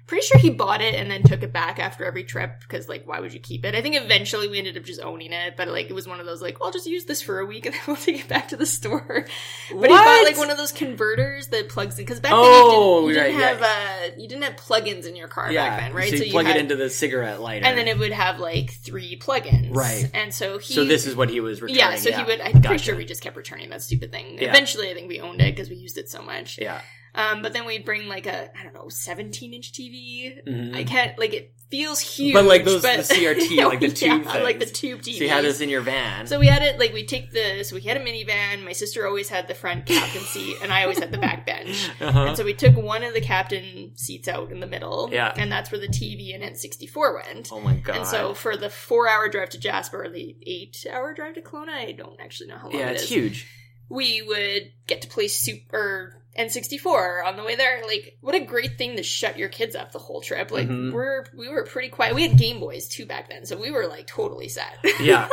Pretty sure he bought it and then took it back after every trip because, like, why would you keep it? I think eventually we ended up just owning it, but like, it was one of those like, well, I'll just use this for a week and then we'll take it back to the store. But what? he bought like one of those converters that plugs in because back oh, then you didn't, you didn't have uh, you didn't have plugins in your car yeah. back then, right? So, so you, plug had, it into the cigarette lighter, and then it would have like three plugins, right? And so he, so this is what he was returning. Yeah, so yeah. he would. I'm gotcha. pretty sure we just kept returning that stupid thing. Yeah. Eventually, I think we owned it because we used it so much. Yeah. Um, but then we'd bring like a I don't know 17 inch TV. Mm-hmm. I can't like it feels huge, but like those but, the CRT like the tube yeah, like the tube TV. So you had this in your van. So we had it like we take the so we had a minivan. My sister always had the front captain seat, and I always had the back bench. Uh-huh. And so we took one of the captain seats out in the middle, yeah, and that's where the TV and N64 went. Oh my god! And so for the four hour drive to Jasper, or the eight hour drive to Kelowna, I don't actually know how long. Yeah, it's huge. We would get to play super N64 on the way there. Like, what a great thing to shut your kids up the whole trip. Like, mm-hmm. we're we were pretty quiet. We had Game Boys too back then, so we were like totally set. Yeah.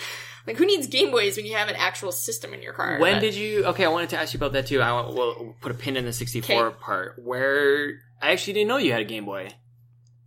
like, who needs Game Boys when you have an actual system in your car? When but... did you? Okay, I wanted to ask you about that too. I want we'll put a pin in the 64 okay. part where I actually didn't know you had a Game Boy.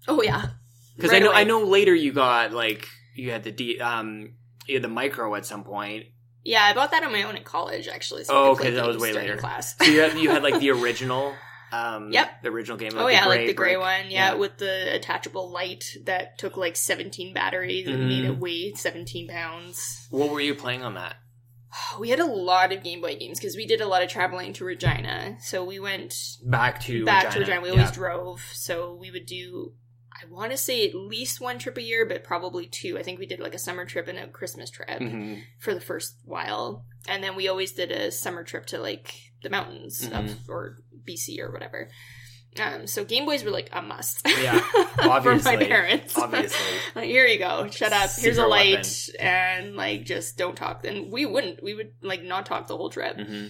Oh yeah, because right I know away. I know later you got like you had the D um you had the micro at some point yeah, I bought that on my own in college, actually. So oh, okay, that was way later. Class. so you had, you had like the original. Um, yep. The original game. Like oh yeah, like the gray brick. one. Yeah, yeah, with the attachable light that took like 17 batteries and mm. made it mm-hmm. weigh 17 pounds. What were you playing on that? We had a lot of Game Boy games because we did a lot of traveling to Regina. So we went back to back Regina. to Regina. We always yeah. drove, so we would do I want to say at least one trip a year, but probably two. I think we did like a summer trip and a Christmas trip mm-hmm. for the first while, and then we always did a summer trip to like the mountains mm-hmm. of, or BC or whatever. Um, so Game Boys were like a must. Yeah, obviously. for my parents. Obviously, like, here you go. Shut up. Secret Here's a light, weapon. and like just don't talk. And we wouldn't. We would like not talk the whole trip. Mm-hmm.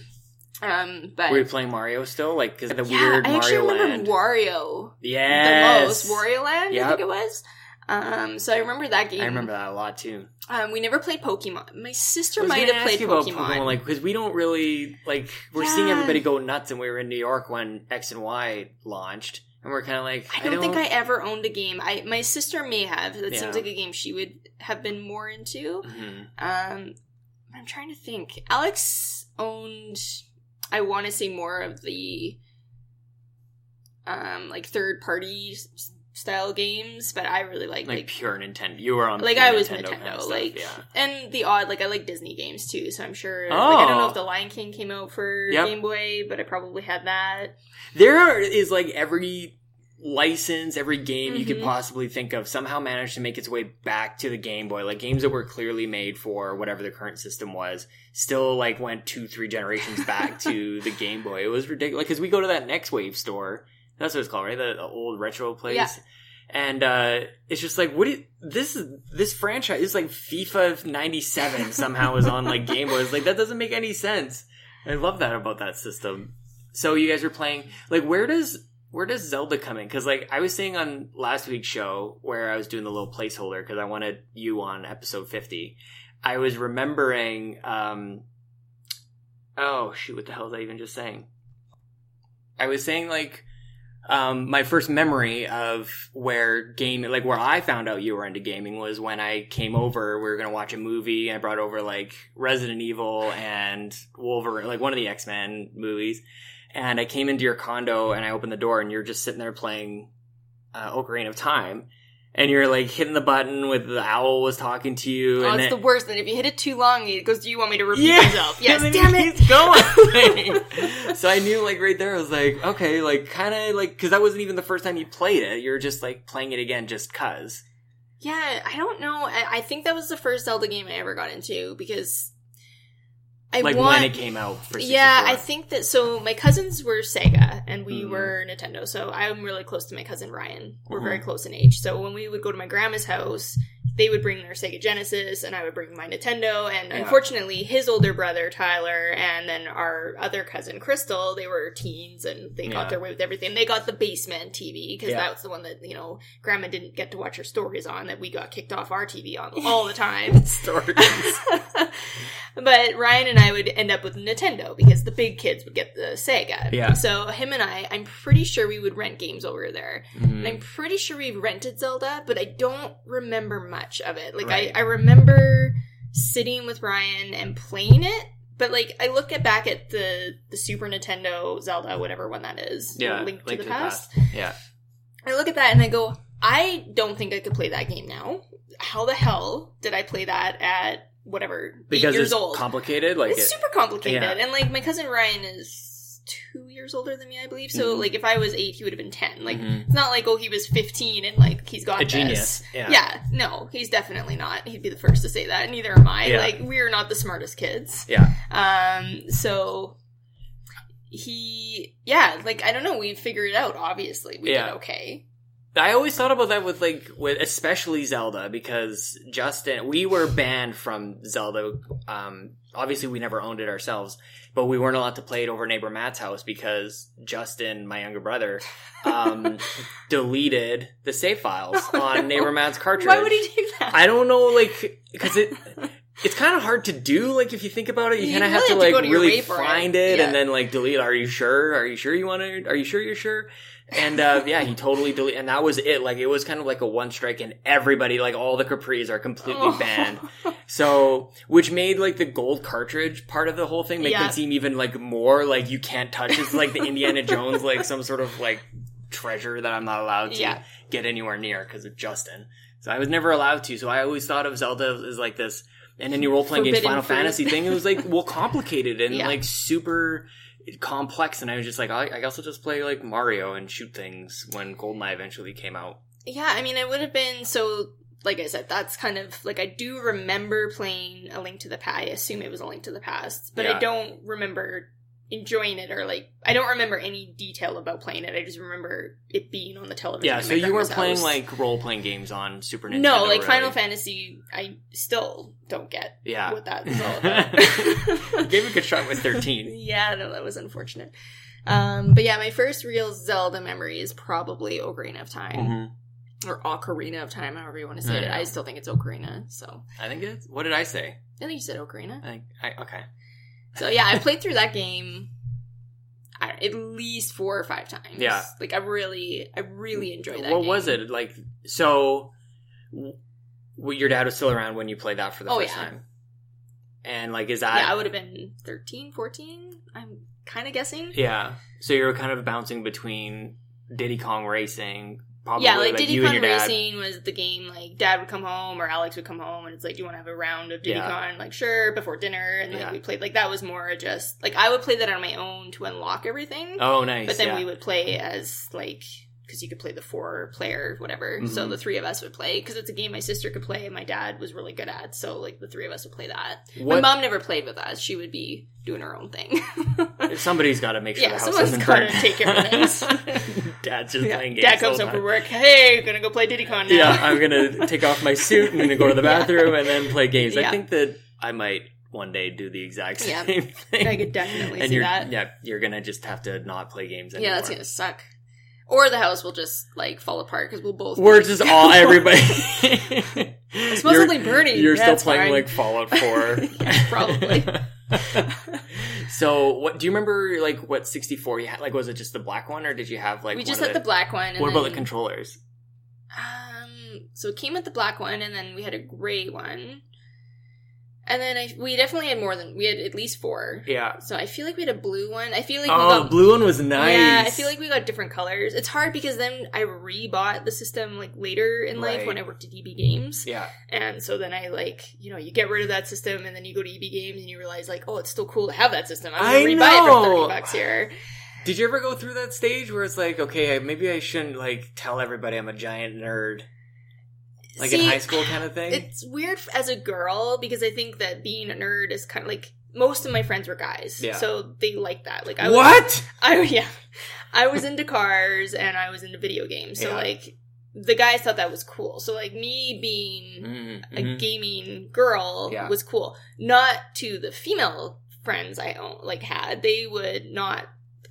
Um, but were you playing Mario still? Like, cause the yeah, weird I Mario Land. Wario. Yeah, the most Wario Land. Yep. I think it was. Um, so I remember that game. I remember that a lot too. Um, we never played Pokemon. My sister might have played Pokemon. Pokemon. Like, because we don't really like we're yeah. seeing everybody go nuts, and we were in New York when X and Y launched, and we're kind of like, I don't, I don't, think I ever owned a game. I my sister may have. That yeah. seems like a game she would have been more into. Mm-hmm. Um, I'm trying to think. Alex owned I want to see more of the um like third party style games, but I really like like, like pure Nintendo. You were on like I was Nintendo, Nintendo kind of like yeah. and the odd like I like Disney games too. So I'm sure. Oh. Like, I don't know if oh. the Lion King came out for yep. Game Boy, but I probably had that. There is like every license, every game mm-hmm. you could mm-hmm. possibly think of somehow managed to make its way back to the Game Boy. Like games that were clearly made for whatever the current system was, still like went two, three generations back to the Game Boy. It was ridiculous because we go to that Next Wave store. That's what it's called, right? The, the old retro place. Yeah. And uh, it's just like, what is this? Is this franchise is like FIFA '97 somehow is on like Game Boy. It's like that doesn't make any sense. I love that about that system. So you guys are playing like where does where does Zelda come in? Because like I was saying on last week's show where I was doing the little placeholder because I wanted you on episode fifty. I was remembering. um Oh shoot! What the hell was I even just saying? I was saying like um, my first memory of where game, like where I found out you were into gaming was when I came over. We were gonna watch a movie. I brought over like Resident Evil and Wolverine, like one of the X Men movies. And I came into your condo and I opened the door and you're just sitting there playing uh, Ocarina of Time and you're like hitting the button with the owl was talking to you. Oh, and it's the worst. Then if you hit it too long, it goes, "Do you want me to repeat yeah, myself?" Yes, damn it, going. so I knew like right there, I was like, okay, like kind of like because that wasn't even the first time you played it. You're just like playing it again just cause. Yeah, I don't know. I, I think that was the first Zelda game I ever got into because I like want, when it came out for 64. Yeah, I think that so my cousins were Sega and we mm were Nintendo. So I'm really close to my cousin Ryan. We're mm-hmm. very close in age. So when we would go to my grandma's house, they would bring their Sega Genesis and I would bring my Nintendo. And yeah. unfortunately, his older brother, Tyler, and then our other cousin, Crystal, they were teens and they yeah. got their way with everything. They got the basement TV because yeah. that was the one that, you know, grandma didn't get to watch her stories on that we got kicked off our TV on all the time. stories. but Ryan and I would end up with Nintendo because the big kids would get the Sega. Yeah. So him and I, I'm pretty sure we would rent games over there. Mm-hmm. And I'm pretty sure we rented Zelda, but I don't remember much much of it. Like right. I, I remember sitting with Ryan and playing it, but like I look at back at the the Super Nintendo Zelda, whatever one that is. Yeah, Link, to, the, to past. the Past. Yeah. I look at that and I go, I don't think I could play that game now. How the hell did I play that at whatever because years it's old? complicated. Like it's it, super complicated, yeah. and like my cousin Ryan is two years older than me, I believe. So mm-hmm. like if I was eight, he would have been ten. Like mm-hmm. it's not like oh he was fifteen and like he's got a this. genius. Yeah. yeah, no, he's definitely not. He'd be the first to say that. Neither am I. Yeah. Like we're not the smartest kids. Yeah. Um. So he, yeah, like I don't know. We figured it out. Obviously, we yeah. did okay. I always thought about that with like with especially Zelda because Justin we were banned from Zelda. Um, obviously we never owned it ourselves, but we weren't allowed to play it over neighbor Matt's house because Justin, my younger brother, um, deleted the save files oh, on no. neighbor Matt's cartridge. Why would he do that? I don't know, like because it. It's kind of hard to do. Like if you think about it, you, you kind of have to like to really find it, it yeah. and then like delete. Are you sure? Are you sure you want to? Are you sure you're sure? And uh, yeah, he totally deleted, and that was it. Like it was kind of like a one strike, and everybody, like all the Capris, are completely oh. banned. So, which made like the gold cartridge part of the whole thing make yeah. them seem even like more like you can't touch. It's like the Indiana Jones, like some sort of like treasure that I'm not allowed to yeah. get anywhere near because of Justin. So I was never allowed to. So I always thought of Zelda as like this, and any role playing games, Final Fantasy thing. It was like well complicated and yeah. like super complex, and I was just like, I, I guess I'll just play like Mario and shoot things when Goldeneye eventually came out. Yeah, I mean, it would have been so. Like I said, that's kind of like I do remember playing A Link to the Past. I assume it was A Link to the Past, but yeah. I don't remember enjoying it or like I don't remember any detail about playing it. I just remember it being on the television. Yeah, so you weren't playing like role playing games on Super Nintendo. No, like really. Final Fantasy, I still don't get. Yeah, what that is all about. gave a good shot with thirteen. yeah, no, that was unfortunate. Um, but yeah, my first real Zelda memory is probably Ocarina of Time. Mm-hmm or Ocarina of Time, however you want to say it. I still think it's Ocarina. So I think it's. What did I say? I think you said Ocarina. I think. I, okay. So yeah, I played through that game at least four or five times. Yeah, like I really, I really enjoyed that. What game. was it like? So, your dad was still around when you played that for the oh, first yeah. time, and like, is that? Yeah, I would have been 13, 14. I'm kind of guessing. Yeah, so you're kind of bouncing between Diddy Kong Racing, Probably, yeah, like, like Diddy Kong Racing was the game. Like Dad would come home or Alex would come home, and it's like, "Do you want to have a round of Diddy yeah. Like, sure, before dinner, and like yeah. we played. Like that was more just like I would play that on my own to unlock everything. Oh, nice. But then yeah. we would play as like because you could play the four player whatever. Mm-hmm. So the three of us would play because it's a game my sister could play and my dad was really good at. So like the three of us would play that. What? My mom never played with us. She would be doing her own thing. Somebody's got to make sure yeah, the house someone's got to take care of things. Dad's just yeah. playing games. Dad comes home from work. Hey, gonna go play Diddy Kong now. Yeah, I'm gonna take off my suit and gonna go to the bathroom yeah. and then play games. I think that I might one day do the exact same yeah, thing. I could definitely and see you're, that. Yeah, you're gonna just have to not play games anymore. Yeah, that's gonna suck. Or the house will just like fall apart because we'll both. We're just all everybody. supposedly you're, Bernie. You're still playing fine. like Fallout Four. yeah, probably. so, what do you remember? Like, what sixty four you had? Like, was it just the black one, or did you have like? We just had the, the, black one. what then, about the controllers? Um, so it came with the black one, and then we had a gray one. And then I, we definitely had more than we had at least four. Yeah. So I feel like we had a blue one. I feel like oh, the blue one was nice. Yeah, I feel like we got different colors. It's hard because then I rebought the system like later in right. life when I worked at EB Games. Yeah. And so then I like you know you get rid of that system and then you go to EB Games and you realize like oh it's still cool to have that system. I'm gonna I rebuy know. it for thirty bucks here. Did you ever go through that stage where it's like okay maybe I shouldn't like tell everybody I'm a giant nerd? Like See, in high school kind of thing. It's weird as a girl because I think that being a nerd is kind of like most of my friends were guys, yeah. so they like that. Like I was, what? I yeah, I was into cars and I was into video games, so yeah. like the guys thought that was cool. So like me being mm-hmm. a mm-hmm. gaming girl yeah. was cool. Not to the female friends I own, like had. They would not.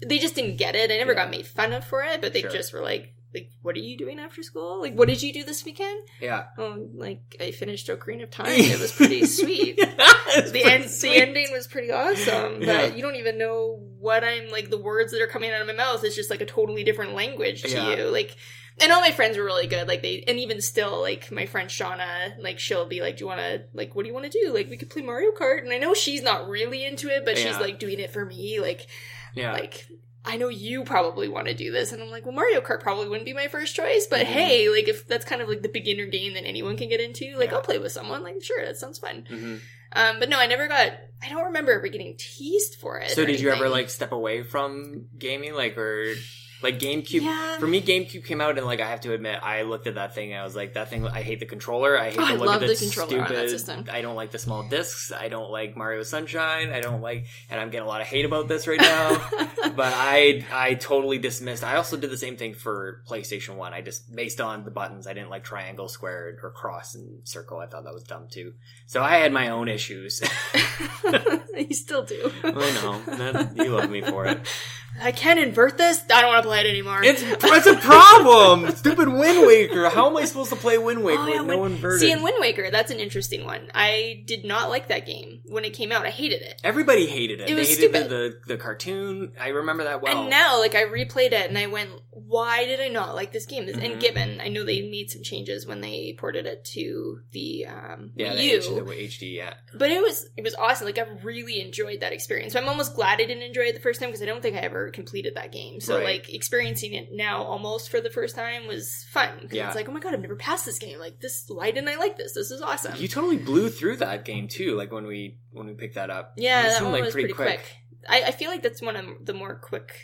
They just didn't get it. I never got made fun of for it, but they sure. just were like, like, what are you doing after school? Like, what did you do this weekend? Yeah. Oh, like I finished Ocarina of Time. It was pretty sweet. the end, sweet. the ending was pretty awesome. But yeah. you don't even know what I'm like. The words that are coming out of my mouth is just like a totally different language to yeah. you. Like, and all my friends were really good. Like they, and even still, like my friend Shauna, like she'll be like, "Do you want to like what do you want to do? Like we could play Mario Kart." And I know she's not really into it, but she's like doing it for me. Like, yeah, like I know you probably want to do this. And I'm like, well, Mario Kart probably wouldn't be my first choice, but mm-hmm. hey, like if that's kind of like the beginner game that anyone can get into, like yeah. I'll play with someone. Like, sure, that sounds fun. Mm-hmm. Um, but no, I never got, I don't remember ever getting teased for it. So did anything. you ever like step away from gaming? Like, or like GameCube, yeah. for me, GameCube came out, and like I have to admit, I looked at that thing. and I was like, that thing. I hate the controller. I hate oh, the look of the oh, stupid. I don't like the small discs. I don't like Mario Sunshine. I don't like, and I'm getting a lot of hate about this right now. but I, I totally dismissed. I also did the same thing for PlayStation One. I just based on the buttons. I didn't like triangle, square, or cross and circle. I thought that was dumb too. So I had my own issues. you still do. I know. you love me for it. I can't invert this. I don't want to play it anymore. It's it's a problem. Stupid Wind Waker. How am I supposed to play Wind Waker oh, yeah, with no inverted? See, in Wind Waker, that's an interesting one. I did not like that game when it came out. I hated it. Everybody hated it. It was they hated stupid. The, the, the cartoon. I remember that well. And now, like, I replayed it and I went, "Why did I not like this game?" Mm-hmm. And given I know they made some changes when they ported it to the um, yeah, Wii U, the HD, yeah. But it was it was awesome. Like, I really enjoyed that experience. So I'm almost glad I didn't enjoy it the first time because I don't think I ever completed that game. So right. like experiencing it now almost for the first time was fun. Yeah. It's like, oh my god, I've never passed this game. Like this, why didn't I like this? This is awesome. You totally blew through that game too. Like when we when we picked that up. Yeah, that like was pretty, pretty quick. quick. I, I feel like that's one of the more quick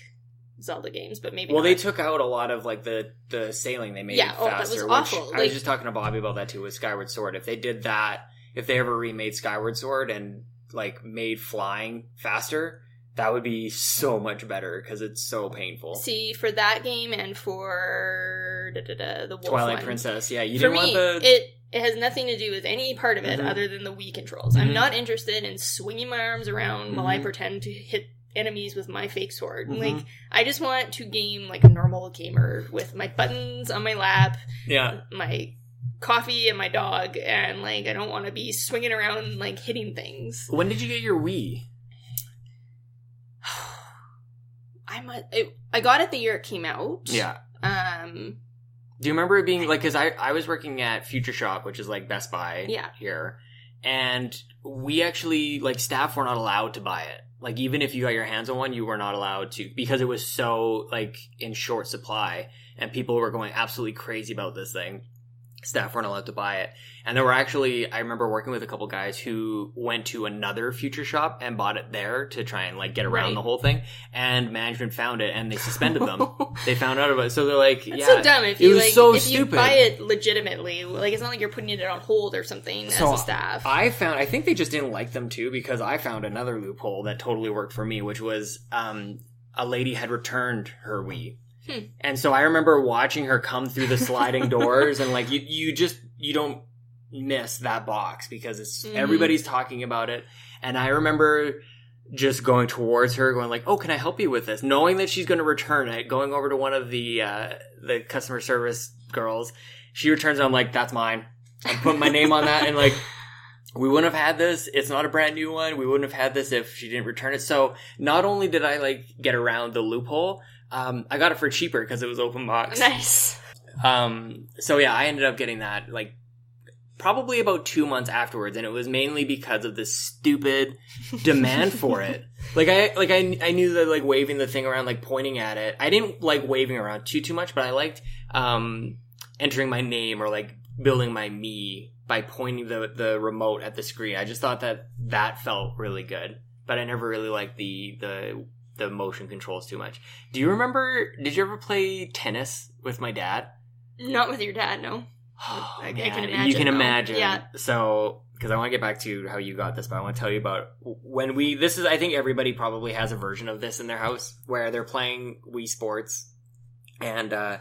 Zelda games, but maybe. Well, not. they took out a lot of like the the sailing. They made yeah, oh, faster. that was awful. Like, I was just talking to Bobby about that too with Skyward Sword. If they did that, if they ever remade Skyward Sword and like made flying faster, that would be so much better because it's so painful. See, for that game and for da, da, da, the Wolf Twilight one, Princess, yeah, you for didn't me, want the. It, it has nothing to do with any part of it mm-hmm. other than the Wii controls. Mm-hmm. I'm not interested in swinging my arms around mm-hmm. while I mm-hmm. pretend to hit enemies with my fake sword. Mm-hmm. Like, I just want to game like a normal gamer with my buttons on my lap. Yeah. My coffee and my dog, and like, I don't want to be swinging around like hitting things. When did you get your Wii? It, I got it the year it came out. Yeah. Um. Do you remember it being like? Because I I was working at Future Shop, which is like Best Buy. Yeah. Here, and we actually like staff were not allowed to buy it. Like even if you got your hands on one, you were not allowed to because it was so like in short supply, and people were going absolutely crazy about this thing staff weren't allowed to buy it. And there were actually, I remember working with a couple guys who went to another future shop and bought it there to try and like get around right. the whole thing. And management found it and they suspended them. they found out about it. So they're like, That's yeah. so dumb. If you like, so if stupid. you buy it legitimately, like it's not like you're putting it on hold or something so as a staff. I found, I think they just didn't like them too because I found another loophole that totally worked for me, which was, um, a lady had returned her Wii Hmm. And so I remember watching her come through the sliding doors and like you you just you don't miss that box because it's mm-hmm. everybody's talking about it. And I remember just going towards her, going like, "Oh, can I help you with this?" Knowing that she's going to return it, going over to one of the uh, the customer service girls. She returns, it, I'm like, "That's mine." I put my name on that, and like we wouldn't have had this. It's not a brand new one. We wouldn't have had this if she didn't return it. So not only did I like get around the loophole, um, I got it for cheaper because it was open box. Nice. Um, so yeah, I ended up getting that like probably about two months afterwards, and it was mainly because of the stupid demand for it. Like I like I I knew that like waving the thing around, like pointing at it. I didn't like waving around too too much, but I liked um entering my name or like building my Mii by pointing the the remote at the screen. I just thought that that felt really good, but I never really liked the the the motion controls too much. Do you remember? Did you ever play tennis with my dad? Not with your dad, no. Oh, I, I can imagine. You can though. imagine. Yeah. So, because I want to get back to how you got this, but I want to tell you about when we. This is, I think everybody probably has a version of this in their house where they're playing Wii Sports, and uh,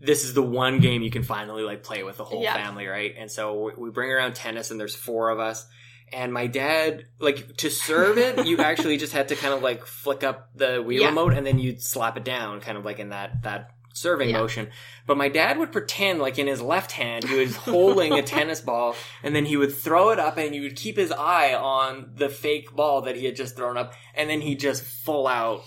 this is the one game you can finally like play with the whole yeah. family, right? And so we bring around tennis, and there's four of us. And my dad, like to serve it, you actually just had to kind of like flick up the Wii yeah. remote, and then you'd slap it down, kind of like in that that serving yeah. motion. But my dad would pretend like in his left hand he was holding a tennis ball and then he would throw it up and he would keep his eye on the fake ball that he had just thrown up and then he'd just full out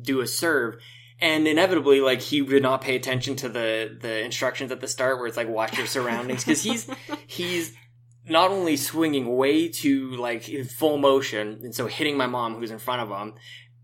do a serve. And inevitably, like he would not pay attention to the the instructions at the start, where it's like watch your surroundings, because he's he's not only swinging way too like in full motion, and so hitting my mom who's in front of him,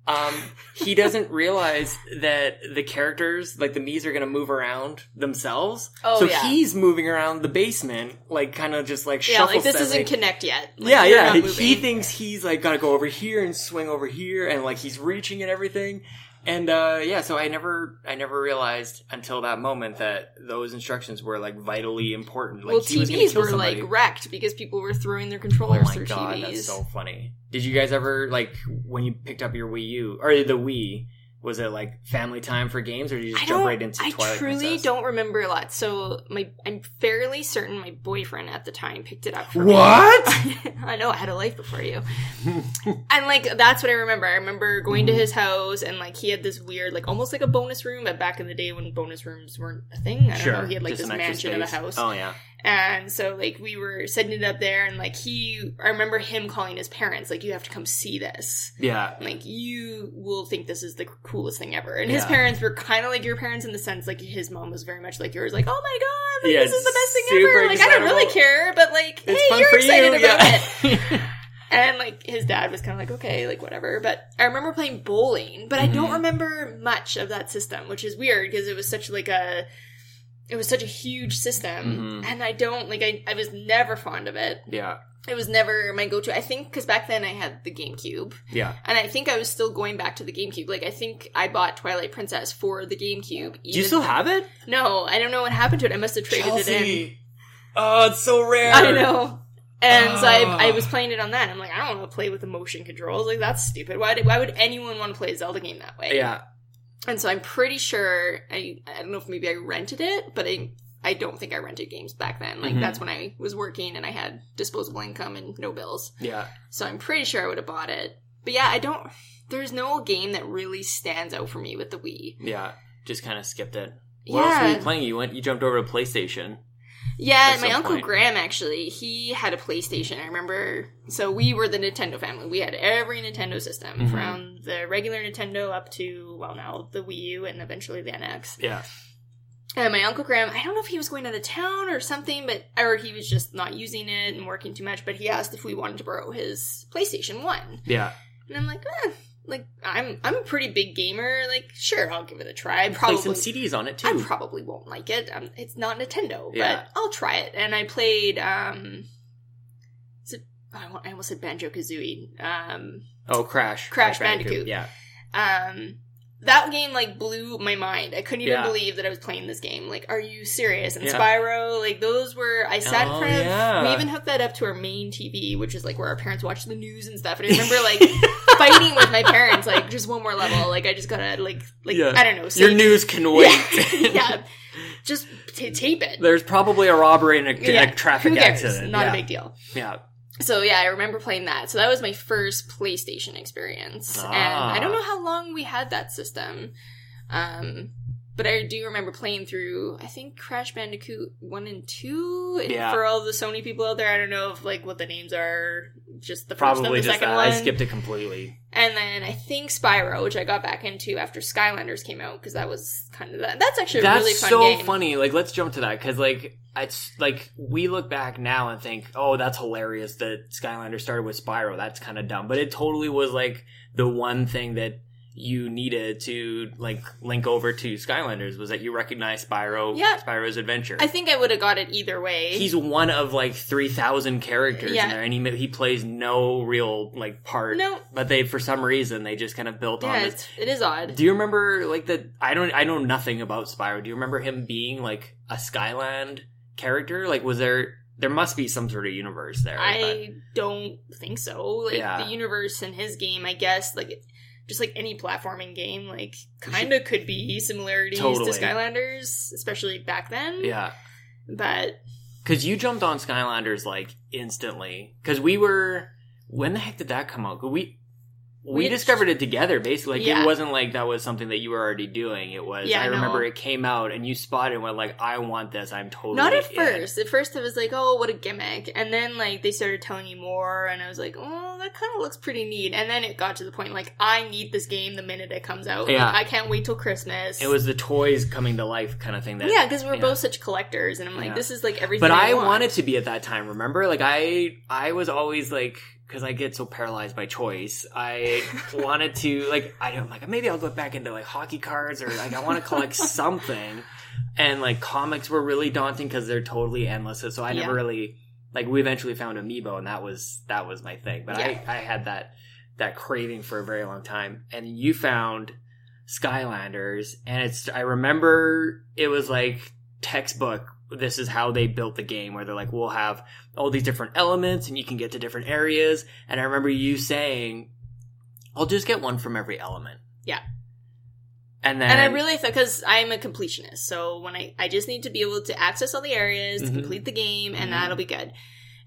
um, he doesn't realize that the characters, like the Mii's, are going to move around themselves. Oh, so yeah. he's moving around the basement, like kind of just like yeah, like this doesn't connect yet. Like, yeah, yeah. He thinks he's like got to go over here and swing over here, and like he's reaching and everything. And uh, yeah, so I never, I never realized until that moment that those instructions were like vitally important. Like, well, TVs were somebody. like wrecked because people were throwing their controllers oh through God, TVs. That's so funny. Did you guys ever like when you picked up your Wii U or the Wii? Was it like family time for games or did you just jump right into Twilight I truly Princess? don't remember a lot. So my I'm fairly certain my boyfriend at the time picked it up for what? me. What? I know I had a life before you. and like that's what I remember. I remember going to mm-hmm. his house and like he had this weird like almost like a bonus room, but back in the day when bonus rooms weren't a thing. I don't sure. know. He had like just this mansion of a house. Oh yeah. And so like we were setting it up there and like he I remember him calling his parents, like, you have to come see this. Yeah. Like you will think this is the coolest thing ever. And yeah. his parents were kinda like your parents in the sense like his mom was very much like yours, like, Oh my god, like, yeah, this is the best thing ever. Like I don't really care, but like, it's hey, you're excited you. about yeah. it. and like his dad was kind of like okay like whatever but i remember playing bowling but mm-hmm. i don't mm-hmm. remember much of that system which is weird because it was such like a it was such a huge system mm-hmm. and i don't like I, I was never fond of it yeah it was never my go-to i think because back then i had the gamecube yeah and i think i was still going back to the gamecube like i think i bought twilight princess for the gamecube do you still have it no i don't know what happened to it i must have traded Chelsea. it in oh it's so rare i know and oh. so I, I, was playing it on that. I'm like, I don't want to play with the motion controls. Like that's stupid. Why? Did, why would anyone want to play a Zelda game that way? Yeah, and so I'm pretty sure I I don't know if maybe I rented it, but I I don't think I rented games back then. Like mm-hmm. that's when I was working and I had disposable income and no bills. Yeah. So I'm pretty sure I would have bought it. But yeah, I don't there's no game that really stands out for me with the Wii. Yeah. Just kind of skipped it. What yeah. else were you playing? You went you jumped over to PlayStation. Yeah, my uncle point. Graham actually, he had a PlayStation. I remember. So we were the Nintendo family. We had every Nintendo system mm-hmm. from the regular Nintendo up to well now the Wii U and eventually the NX. Yeah. And my uncle Graham, I don't know if he was going out of town or something, but or he was just not using it and working too much. But he asked if we wanted to borrow his PlayStation One. Yeah. And I'm like, eh, like I'm I'm a pretty big gamer. Like, sure, I'll give it a try. I probably Play some CDs on it too. I probably won't like it. Um, it's not Nintendo, yeah. but I'll try it. And I played. um it, I almost said Banjo Kazooie. Um, oh, Crash, Crash, Crash Bandicoot. Bandicoot. Yeah. Um, that game like blew my mind. I couldn't even yeah. believe that I was playing this game. Like, are you serious? And yeah. Spyro, like those were. I sat oh, in front of. Yeah. We even hooked that up to our main TV, which is like where our parents watch the news and stuff. And I remember like fighting with my parents, like just one more level. Like I just gotta like like I don't know. Your news can wait. yeah. Just t- tape it. There's probably a robbery and a, a traffic accident. Not a big deal. Yeah so yeah, I remember playing that. So that was my first PlayStation experience, ah. and I don't know how long we had that system. Um, but I do remember playing through. I think Crash Bandicoot one and two. Yeah. For all the Sony people out there, I don't know if like what the names are. Just the first Probably and the just second that. one. I skipped it completely. And then I think Spyro, which I got back into after Skylanders came out because that was kind of that. That's actually a That's really fun so game. funny. Like, let's jump to that because, like, it's like we look back now and think, "Oh, that's hilarious that Skylander started with Spyro. That's kind of dumb." But it totally was like the one thing that you needed to like link over to Skylanders was that you recognize Spyro, Yeah. Spyro's adventure. I think I would have got it either way. He's one of like three thousand characters Yeah. in there, and he he plays no real like part. No. but they for some reason they just kind of built on yeah, this it's, odd. do you remember like the I don't I know nothing about Spyro. Do you remember him being like a Skyland character? Like was there there must be some sort of universe there. I don't think so. Like Yeah. the universe in his game, I guess, like just like any platforming game, like kind of could be similarities Totally. to Skylanders, especially back then. yeah. But Cuz you jumped on Skylanders like instantly cuz we were when the heck did that come out? We we discovered it together basically. Like Yeah. it wasn't like that was something that you were already doing. It was Yeah, I no. remember it came out and you spotted and went like I want this. I'm totally not at in." first. At first, it was like, oh, what a gimmick. And then, like, they started telling you more, and I was like, oh, that kind of looks pretty neat. And then it got to the point, like, I need this game the minute it comes out. Yeah. Like, I can't wait till Christmas. It was the toys coming to life kind of thing that yeah, because we're yeah. both such collectors, and I'm like, this is like everything. but I want. wanted to be at that time. Remember, like I, I was always like, because I get so paralyzed by choice. I wanted to, like, I am like maybe I'll go back into like hockey cards or like I want to collect something. And like comics were really daunting because they're totally endless. So I never really like. We eventually found Amiibo, and that was that was my thing. But Yeah. I, I had that that craving for a very long time. And you found Skylanders, and it's. I remember it was like textbook. This is how they built the game, where they're like, we'll have all these different elements, and you can get to different areas. And I remember you saying, "I'll just get one from every element." Yeah. And then, And I really thought because I'm a completionist, so when I I just need to be able to access all the areas to Mhm. complete the game, and Mhm. that'll be good.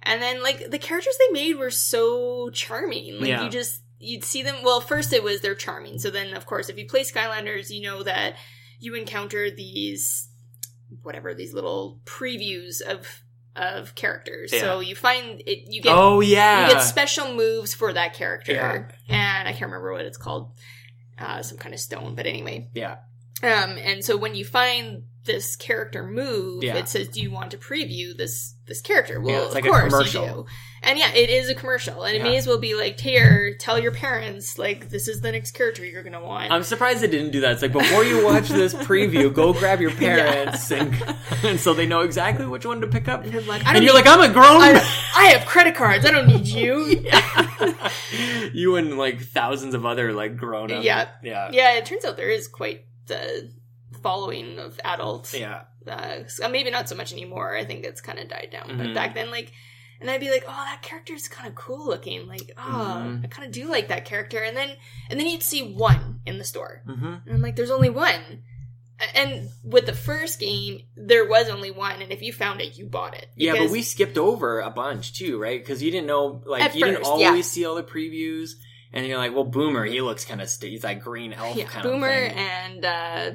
And then like the characters they made were so charming. Like Yeah. you just you'd see them. Well, first it was they're charming. So then of course if you play Skylanders, you know that you encounter these whatever these little previews of of characters. Yeah. So you find it you get oh yeah, you get special moves for that character, Yeah. and I can't remember what it's called. Uh, some kind of stone, but anyway. yeah, Um, and so when you find this character move, Yeah. it says, "Do you want to preview this this character?" Well, Yeah, it's like of a course commercial. you do. And yeah, it is a commercial, and it Yeah. may as well be like, "Here, tell your parents like this is the next character you're gonna want." I'm surprised they didn't do that. It's like before you watch this preview, go grab your parents, and, and so they know exactly which one to pick up. and like, And you're need- like, I'm a grown. I, I have credit cards. I don't need you. you and like thousands of other like grown up. Yeah. yeah, yeah, it turns out there is quite the following of adults. yeah. uh, uh, maybe not so much anymore. I think it's kind of died down. Mhm. But back then, like, and I'd be like, oh, that character's kind of cool looking. Like, oh, Mhm. I kind of do like that character. And then, and then you'd see one in the store, Mm-hmm. and I'm like, there's only one. And with the first game, there was only one, and if you found it, you bought it. Yeah, but we skipped over a bunch too, right? Because you didn't know, like, you didn't always yeah. see all the previews, and you're like, well, Boomer, he looks kind of st- he's like green elf yeah, kind Boomer of thing. Boomer and uh,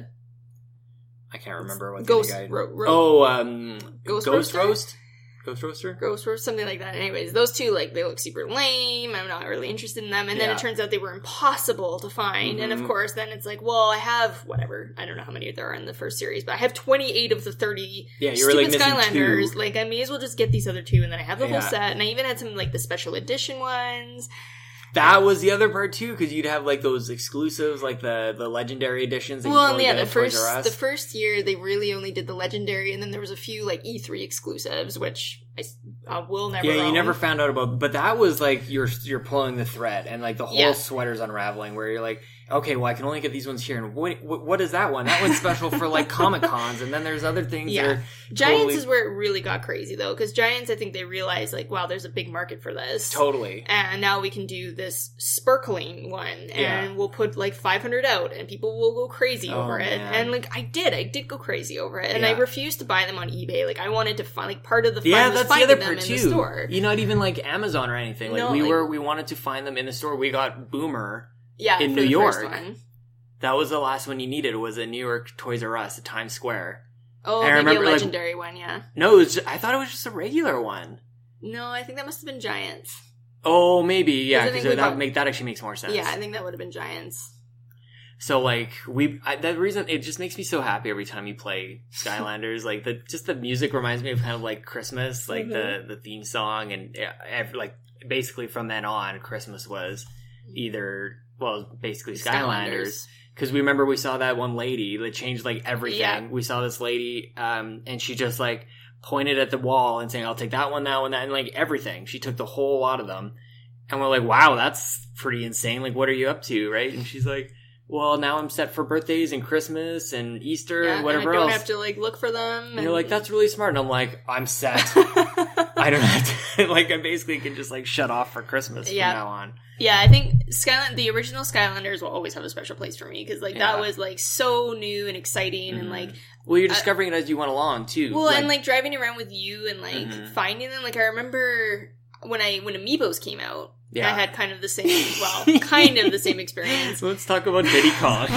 I can't remember what Ghost the guy. Ro- Ro- oh, um, Ghost Ghost, Roaster? Roast, Ghost Roaster. Ghost or something like that. Anyways, those two like they look super lame. I'm not really interested in them. And then Yeah. it turns out they were impossible to find. And of Mhm. course, then it's like, well, I have whatever. I don't know how many there are in the first series, but I have 28 of the 30 Yeah, you're like stupid missing Skylanders. two. Like I may as well just get these other two, and then I have the Yeah. whole set. And I even had some like the special edition ones. That was the other part too, because you'd have like those exclusives, like the the legendary editions. That Well, yeah, the first the first year they really only did the legendary, and then there was a few like E3 exclusives, which I, uh, will never. Yeah, you never found out about, but that was like you're you're pulling the thread, and like the whole Yeah. sweater's unraveling. Where you're like, okay, well, I can only get these ones here, and what, what, is that one? That one's special for like comic cons, and then there's other things. Yeah. are Giants totally, is where it really got crazy though, because Giants, I think they realized like, wow, there's a big market for this, totally. and now we can do this sparkling one, and Yeah. we'll put like 500 out, and people will go crazy Oh, over it. And like, I did, I did go crazy over it, and I refused to buy them on eBay. Like, I wanted to find like part of the fun Yeah, that's the other them part in too. the store. You're not even like Amazon or anything. Like No, we like- were, we wanted to find them in the store. We got Boomer. Yeah, in New York. that was the last one you needed. Was at New York Toys R Us at Times Square. Oh, I maybe remember, a legendary like, one, yeah. No, was just, I thought it was just a regular one. No, I think that must have been Giants. Oh, maybe yeah, because that got, make that actually makes more sense. Yeah, I think that would have been Giants. So like we I, that reason it just makes me so happy every time you play Skylanders. like the just the music reminds me of kind of like Christmas, like mm-hmm. the the theme song, and every, like basically from then on, Christmas was either well basically Skylanders. Because we remember we saw that one lady that changed like everything. Yeah. We saw this lady, um, and she just like pointed at the wall and saying, "I'll take that one, that one, that," and like everything. She took the whole lot of them, and we're like, "Wow, that's pretty insane! Like, what are you up to?" Right? And she's like, well, now I'm set for birthdays and Christmas and Easter yeah, and whatever and I don't else. have to like look for them. And, and you're like, that's really smart. And I'm like, I'm set. I don't have to. like, I basically can just like shut off for Christmas yeah. from now on. Yeah, I think Skyland, the original Skylanders will always have a special place for me because like yeah. that was like so new and exciting mm-hmm. and like. Well, you're discovering it as you went along too. Well, and like driving around with you and like mm-hmm. finding them. Like I remember when I when Amiibos came out yeah. I had kind of the same, well, kind of the same experience. Let's talk about Diddy Kong.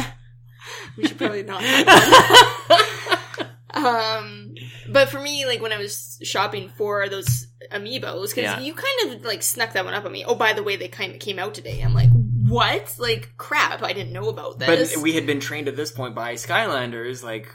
we should probably not. um, but for me, like when I was shopping for those amiibos, because yeah. you kind of like snuck that one up on me. Oh, by the way, they kind of came out today. I'm like, what? Like crap! I didn't know about this. But we had been trained at this point by Skylanders, like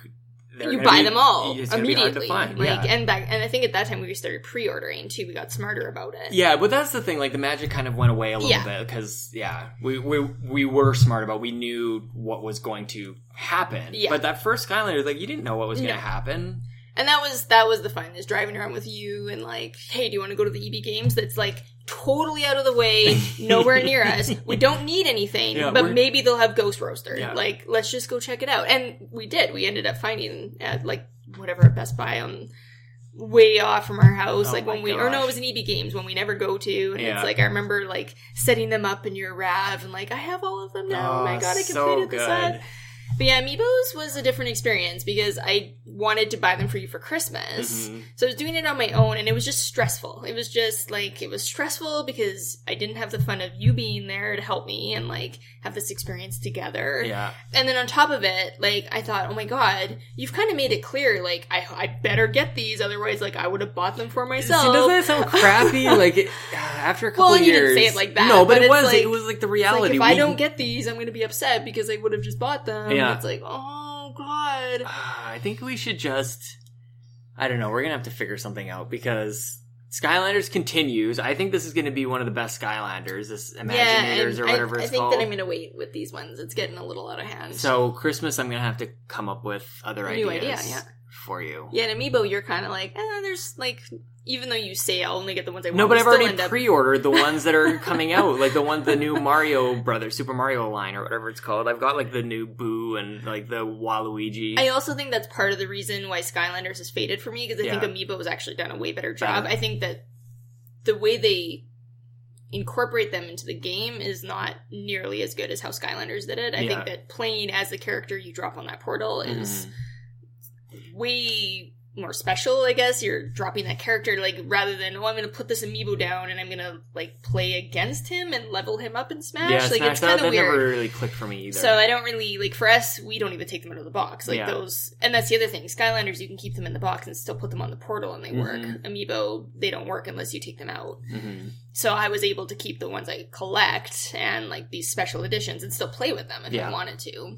you buy be, them all immediately. Like, yeah. and back, and I think at that time we started pre-ordering too. We got smarter about it. Yeah, but that's the thing. Like the magic kind of went away a little yeah. bit because yeah, we, we we were smart about. We knew what was going to happen. Yeah. But that first Skylander, like you didn't know what was going to happen. And that was that was the fun is driving around with you and like, hey, do you want to go to the EB Games? That's like totally out of the way, nowhere near us. We don't need anything, yeah, but maybe they'll have Ghost Roaster. Yeah. Like, let's just go check it out. And we did. We ended up finding at like whatever at Best Buy on way off from our house. Oh like when we, gosh. or no, it was an EB Games when we never go to. And yeah. it's like I remember like setting them up in your Rav and like I have all of them now. Oh, my god, I completed so the set. But yeah, Amiibos was a different experience because I wanted to buy them for you for Christmas. Mm-hmm. So I was doing it on my own and it was just stressful. It was just like, it was stressful because I didn't have the fun of you being there to help me and like have this experience together. Yeah. And then on top of it, like, I thought, oh my god, you've kind of made it clear, like, I, I better get these, otherwise, like, I would have bought them for myself. See, doesn't that sound crappy? like, it, after a couple well, years. you didn't say it like that. No, but, but it was, like, it was like the reality. Like, if we, I don't get these, I'm going to be upset because I would have just bought them. Yeah. It's like, oh god. Uh, I think we should just, I don't know, we're going to have to figure something out because Skylanders continues. I think this is going to be one of the best Skylanders, this Imaginators yeah, or whatever I, it's called. I think that I'm going to wait with these ones. It's getting a little out of hand. So Christmas, I'm going to have to come up with other ideas idea, yeah. for you. Yeah, and Amiibo, you're kind of like, eh, there's like even though you say I'll only get the ones I want. No, but I've already pre-ordered the ones that are coming out, like the one, the new Mario Brothers, Super Mario line or whatever it's called. I've got like the new Boo and like the Waluigi. I also think that's part of the reason why Skylanders has faded for me because I yeah. think Amiibo has actually done a way better job. I think that the way they incorporate them into the game is not nearly as good as how Skylanders did it. I yeah. think that playing as the character you drop on that portal is mm. way more special, I guess. You're dropping that character, like, rather than, oh, I'm gonna put this amiibo down and I'm gonna, like, play against him and level him up and Smash. Yeah, like, Smash, it's kind of weird. never really clicked for me either. So I don't really, like, for us, we don't even take them out of the box. Like, yeah. those, and that's the other thing. Skylanders, you can keep them in the box and still put them on the portal and they mm-hmm. work. Amiibo, they don't work unless you take them out. Mm-hmm. So I was able to keep the ones I collect and, like, these special editions and still play with them if yeah. I wanted to.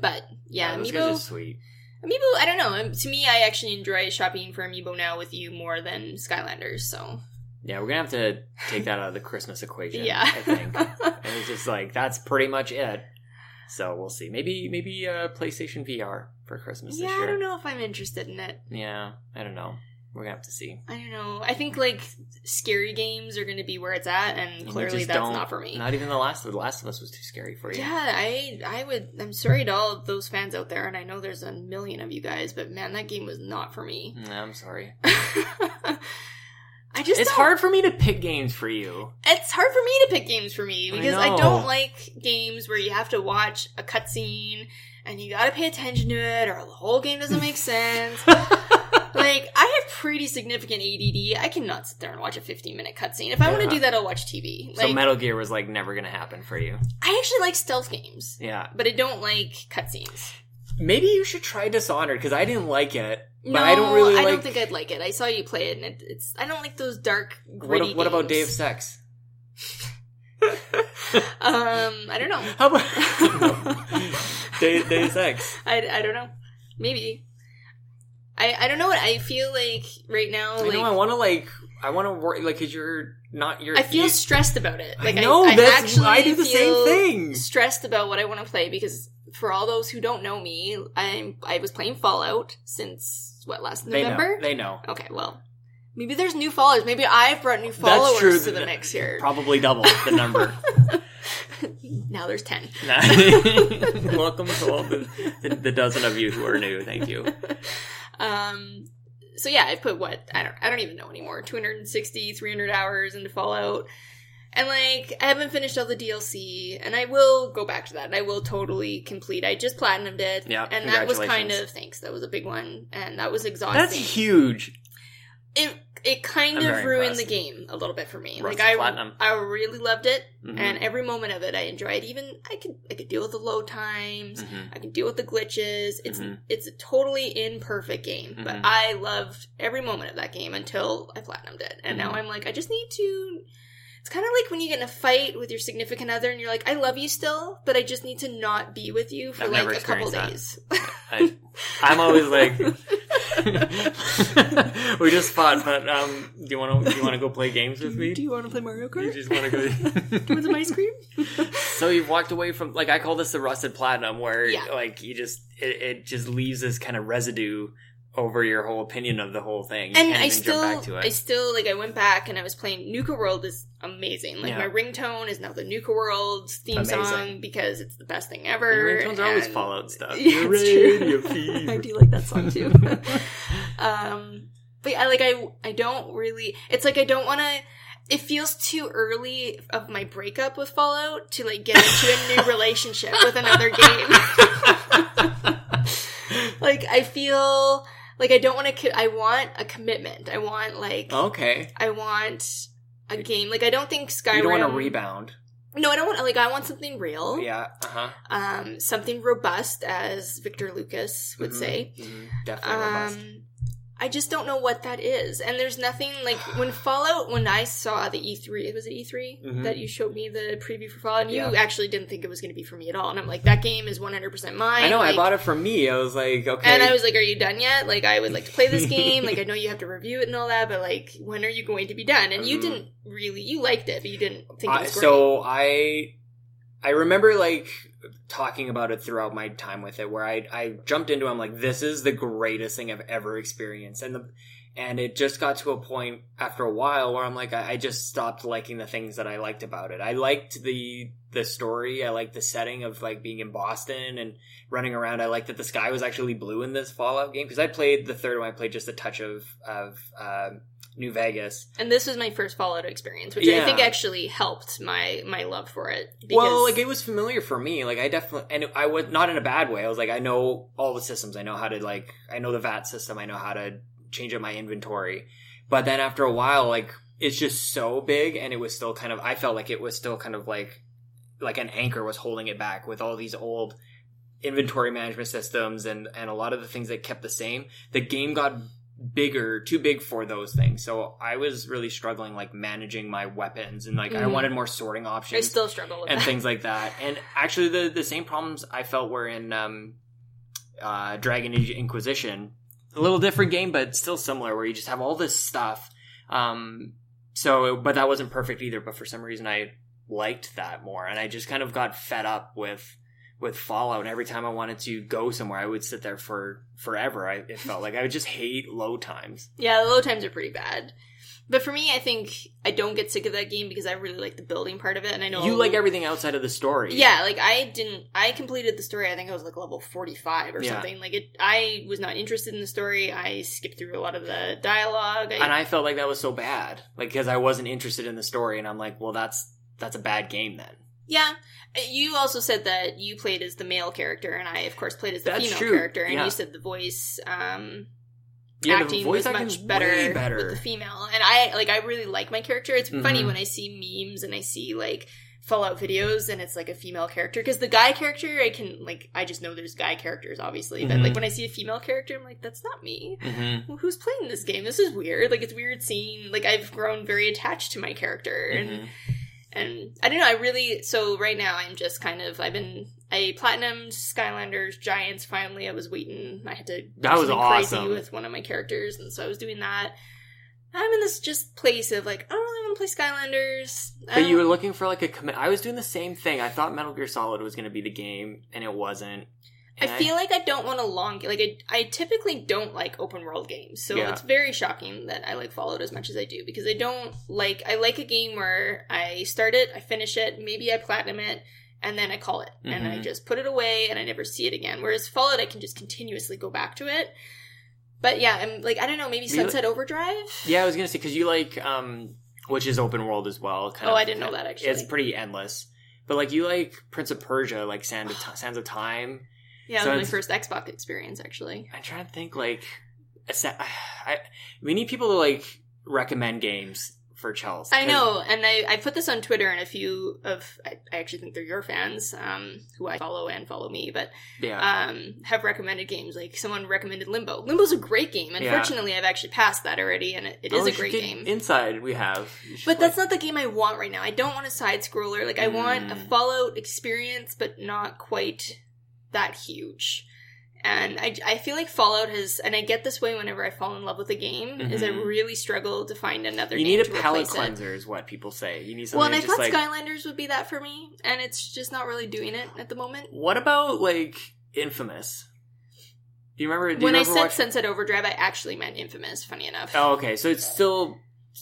But, yeah, yeah Amiibo. sweet Amiibo, I don't know. Um, to me, I actually enjoy shopping for Amiibo now with you more than Skylanders. So yeah, we're gonna have to take that out of the Christmas equation. yeah, I think and it's just like that's pretty much it. So we'll see. Maybe maybe uh, PlayStation VR for Christmas. Yeah, I don't know if I'm interested in it. Yeah, I don't know. We're gonna have to see. I don't know. I think like scary games are gonna be where it's at, and clearly that's not for me. Not even the last of the Last of Us was too scary for you. Yeah, I I would. I'm sorry to all of those fans out there, and I know there's a million of you guys, but man, that game was not for me. No, I'm sorry. I just it's don't. hard for me to pick games for you. It's hard for me to pick games for me because I, I don't like games where you have to watch a cutscene and you got to pay attention to it, or the whole game doesn't make sense. like I have pretty significant ADD. I cannot sit there and watch a 15 minute cutscene. If I want to do that, I'll watch TV. Like, so Metal Gear was like never going to happen for you. I actually like stealth games. Yeah, but I don't like cutscenes. Maybe you should try Dishonored because I didn't like it. No, I don't really. I don't think I'd like it. I saw you play it, and it, it's. I don't like those dark, gritty. What, what about Deus Sex? um, I don't know. How about Deus, Deus Sex? I, I don't know. Maybe. I I don't know what I feel like right now. I like, know I want to like I want to work like because you're not you're. I feel stressed about it. Like I know I, that's I actually I do the same thing. Stressed about what I want to play because for all those who don't know me, I I was playing Fallout since what last November. They know. They know. Okay, well, maybe there's new followers. Maybe I've brought new followers true, to the mix here. Probably double the number. now there's ten. Welcome to all the, the, the dozen of you who are new. Thank you. Um, so yeah, I put what I don't I don't even know anymore. 260, 300 hours into Fallout. And like I haven't finished all the DLC and I will go back to that. And I will totally complete. I just platinumed it. Yeah. And that was kind of thanks. That was a big one and that was exhausting. That's huge. It it kind I'm of ruined impressed. the game a little bit for me. like I, platinum. I really loved it, mm-hmm. and every moment of it I enjoyed. Even I could I could deal with the low times. Mm-hmm. I could deal with the glitches. It's mm-hmm. it's a totally imperfect game, but mm-hmm. I loved every moment of that game until I platinumed it, and now mm-hmm. I'm like I just need to. It's kind of like when you get in a fight with your significant other and you're like, I love you still, but I just need to not be with you for I've like a couple days. I, am always like, we just fought, but um, do you want to do you want to go play games with me? Do you want to play Mario Kart? You just want to go? do you want some ice cream? so you've walked away from like I call this the rusted platinum, where yeah. like you just it, it just leaves this kind of residue over your whole opinion of the whole thing. You and I still, I still like. I went back and I was playing Nuka World is amazing. Like yeah. my ringtone is now the Nuka World theme amazing. song because it's the best thing ever. Your ringtones are always Fallout stuff. Yeah, it's true. I do like that song too. um, but yeah, like I, I don't really. It's like I don't want to. It feels too early of my breakup with Fallout to like get into a new relationship with another game. like I feel like I don't want to. I want a commitment. I want like okay. I want a game. Like I don't think Skyrim. You don't want a rebound. No, I don't want. Like I want something real. Yeah. Uh huh. Um, something robust, as Victor Lucas would mm-hmm, say. Mm-hmm, definitely um, robust. I just don't know what that is. And there's nothing like when Fallout, when I saw the E3, it was it E3 mm-hmm. that you showed me the preview for Fallout, and you actually didn't think it was going to be for me at all. And I'm like, that game is 100% mine. I know, like, I bought it for me. I was like, okay. And I was like, are you done yet? Like, I would like to play this game. like, I know you have to review it and all that, but like, when are you going to be done? And you mm-hmm. didn't really, you liked it, but you didn't think it was great. So I, I remember like talking about it throughout my time with it where I, I jumped into it, I'm like, this is the greatest thing I've ever experienced. And the, and it just got to a point after a while where I'm like, I, I, just stopped liking the things that I liked about it. I liked the the story. I liked the setting of like being in Boston and running around. I liked that the sky was actually blue in this Fallout game because I played the third one. I played just a touch of of uh, New Vegas. And this was my first Fallout experience, which yeah. I think actually helped my my love for it. Because... Well, like it was familiar for me. Like I definitely, and I was not in a bad way. I was like, I know all the systems. I know how to like, I know the VAT system. I know how to change up my inventory. But then after a while, like it's just so big, and it was still kind of. I felt like it was still kind of like like an anchor was holding it back with all these old inventory management systems and and a lot of the things that kept the same. The game got bigger, too big for those things. So I was really struggling like managing my weapons and like mm. I wanted more sorting options. I still struggle and that. And things like that. And actually, the the same problems I felt were in um, uh, Dragon Age Inquisition a little different game, but still similar, where you just have all this stuff. Um, so, but that wasn't perfect either. But for some reason, I liked that more, and I just kind of got fed up with with Fallout. And every time I wanted to go somewhere, I would sit there for forever. I, it felt like I would just hate low times. Yeah, the load times are pretty bad. But for me, I think I don't get sick of that game because I really like the building part of it, and I know you like everything outside of the story. Yeah, like I didn't. I completed the story. I think I was like level forty five or yeah. something. Like it, I was not interested in the story. I skipped through a lot of the dialogue, I, and I felt like that was so bad, like because I wasn't interested in the story, and I'm like, well, that's that's a bad game then. Yeah. You also said that you played as the male character, and I, of course, played as the That's female true. character. And yeah. you said the voice um, yeah, acting was much better, better, with the female. And I like I really like my character. It's mm-hmm. funny when I see memes and I see like Fallout videos and it's like a female character because the guy character I can like I just know there's guy characters obviously, but mm-hmm. like when I see a female character I'm like that's not me. Mm-hmm. Well, who's playing this game? This is weird. Like it's weird seeing like I've grown very attached to my character and mm-hmm. And I don't know. I really so right now I'm just kind of I've been I platinumed Skylanders Giants. Finally, I was waiting. I had to that was awesome crazy with one of my characters, and so I was doing that. I'm in this just place of like oh, I don't really want to play Skylanders. But you were looking for like a commit. I was doing the same thing. I thought Metal Gear Solid was going to be the game, and it wasn't. And I feel I, like I don't want a long like I, I typically don't like open world games, so yeah. it's very shocking that I like Fallout as much as I do because I don't like I like a game where I start it, I finish it, maybe I platinum it, and then I call it mm-hmm. and I mm-hmm. just put it away and I never see it again. Whereas Fallout, I can just continuously go back to it. But yeah, I'm like I don't know, maybe Sunset Overdrive. Yeah, I was gonna say because you like um, which is open world as well. Kind oh, of, I didn't know that actually. It's pretty endless. But like you like Prince of Persia, like Sands of, T- Sands of Time. Yeah, so was my first Xbox experience actually. I'm trying to think like, I, we need people to like recommend games for Chelsea. I know, and I, I put this on Twitter, and a few of I, I actually think they're your fans, um, who I follow and follow me, but yeah, um, have recommended games. Like someone recommended Limbo. Limbo's a great game. Unfortunately, yeah. I've actually passed that already, and it, it is oh, a great game. Inside, we have, but that's not the game I want right now. I don't want a side scroller. Like I mm. want a mm. Fallout experience, but not quite that huge and I, I feel like Fallout has, and I get this way whenever I fall in love with a game, mm-hmm. is I mm-hmm. really struggle to find another. Game. You need a palate cleanser, it. is what people say. You need something. Well, and I thought like... Skylanders would be that for me, and it's just not really doing it at the moment. What about like Infamous? Do you remember? Do when you I said Sunset Overdrive, I actually meant Infamous. Funny enough. Oh, okay. So it's still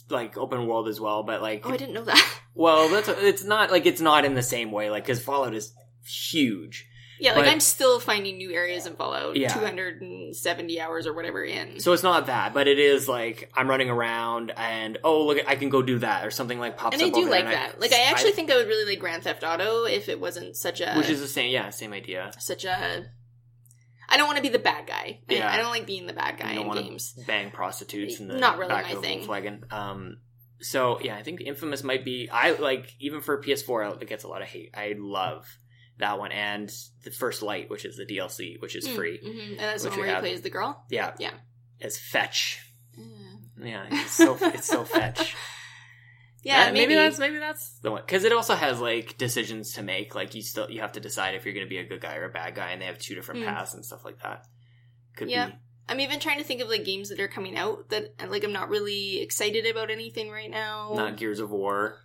like open world as well, but like oh, I didn't know that. Well, that's it's not like it's not in the same way, like because Fallout is huge. Yeah, like but, I'm still finding new areas in Fallout. Yeah. 270 hours or whatever in. So it's not that, but it is like I'm running around and oh look, I can go do that or something like pops and up. And I do like that. I, like I actually I, think I would really like Grand Theft Auto if it wasn't such a which is the same. Yeah, same idea. Such a. I don't want to be the bad guy. Yeah. I, I don't like being the bad guy in games. Bang prostitutes in the not really my thing. Volkswagen. Um, so yeah, I think Infamous might be. I like even for PS4, it gets a lot of hate. I love that one and the first light which is the dlc which is mm, free mm-hmm. and that's the one where he plays the girl yeah yeah as fetch mm. yeah it's so it's so fetch yeah that, maybe. maybe. that's maybe that's the one because it also has like decisions to make like you still you have to decide if you're going to be a good guy or a bad guy and they have two different mm. paths and stuff like that could yeah. be I'm even trying to think of like games that are coming out that like I'm not really excited about anything right now. Not Gears of War.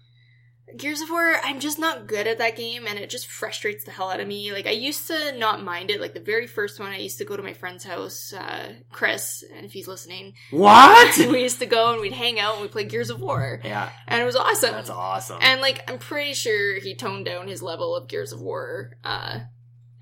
Gears of War, I'm just not good at that game and it just frustrates the hell out of me. Like I used to not mind it. Like the very first one I used to go to my friend's house, uh, Chris, and if he's listening. What? we used to go and we'd hang out and we'd play Gears of War. Yeah. And it was awesome. That's awesome. And like I'm pretty sure he toned down his level of Gears of War uh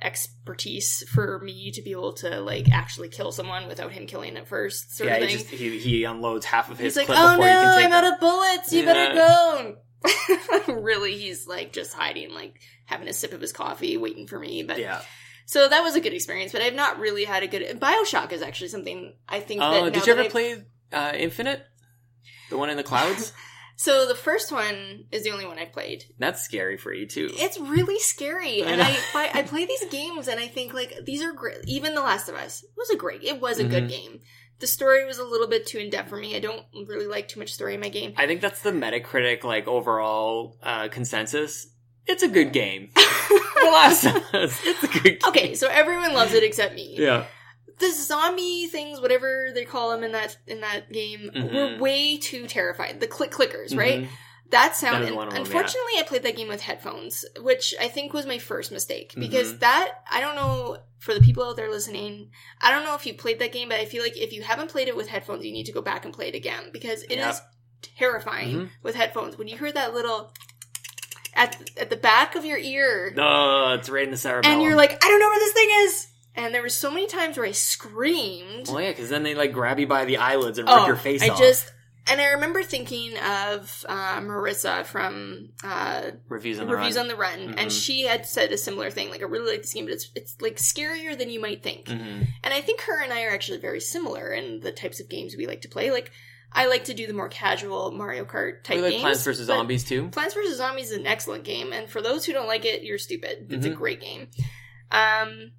expertise for me to be able to like actually kill someone without him killing it first sort yeah, of thing. He, just, he, he unloads half of his He's like, oh no, I'm out of bullets. You yeah. better go. really, he's like just hiding, like having a sip of his coffee, waiting for me. But yeah. So that was a good experience, but I've not really had a good. Bioshock is actually something I think. Oh, did you ever I've... play uh, Infinite? The one in the clouds. so the first one is the only one I've played. That's scary for you too. It's really scary, I and I, I, I play these games and I think like these are great. Even The Last of Us was a great. It was a mm-hmm. good game the story was a little bit too in depth for me. I don't really like too much story in my game. I think that's the Metacritic like overall uh, consensus. It's a good game. the Last of Us. It's a good game. Okay, so everyone loves it except me. Yeah. The zombie things, whatever they call them in that in that game, mm-hmm. were way too terrified. The click clickers, right? Mm-hmm. That sound. That them, unfortunately, yeah. I played that game with headphones, which I think was my first mistake because mm-hmm. that I don't know for the people out there listening. I don't know if you played that game, but I feel like if you haven't played it with headphones, you need to go back and play it again because it yep. is terrifying mm-hmm. with headphones. When you hear that little at at the back of your ear, oh, it's right in the cerebellum, and you're like, I don't know where this thing is. And there were so many times where I screamed. Oh yeah, because then they like grab you by the eyelids and rip oh, your face I off. just And I remember thinking of uh, Marissa from uh, Reviews on the Reviews Run. on the Run, Mhm. and she had said a similar thing. Like, I really like this game, but it's it's like scarier than you might think. Mhm. And I think her and I are actually very similar in the types of games we like to play. Like, I like to do the more casual Mario Kart type We like games. Plants vs Zombies too. Plants vs Zombies is an excellent game, and for those who don't like it, you're stupid. It's a Mhm. great game. Um,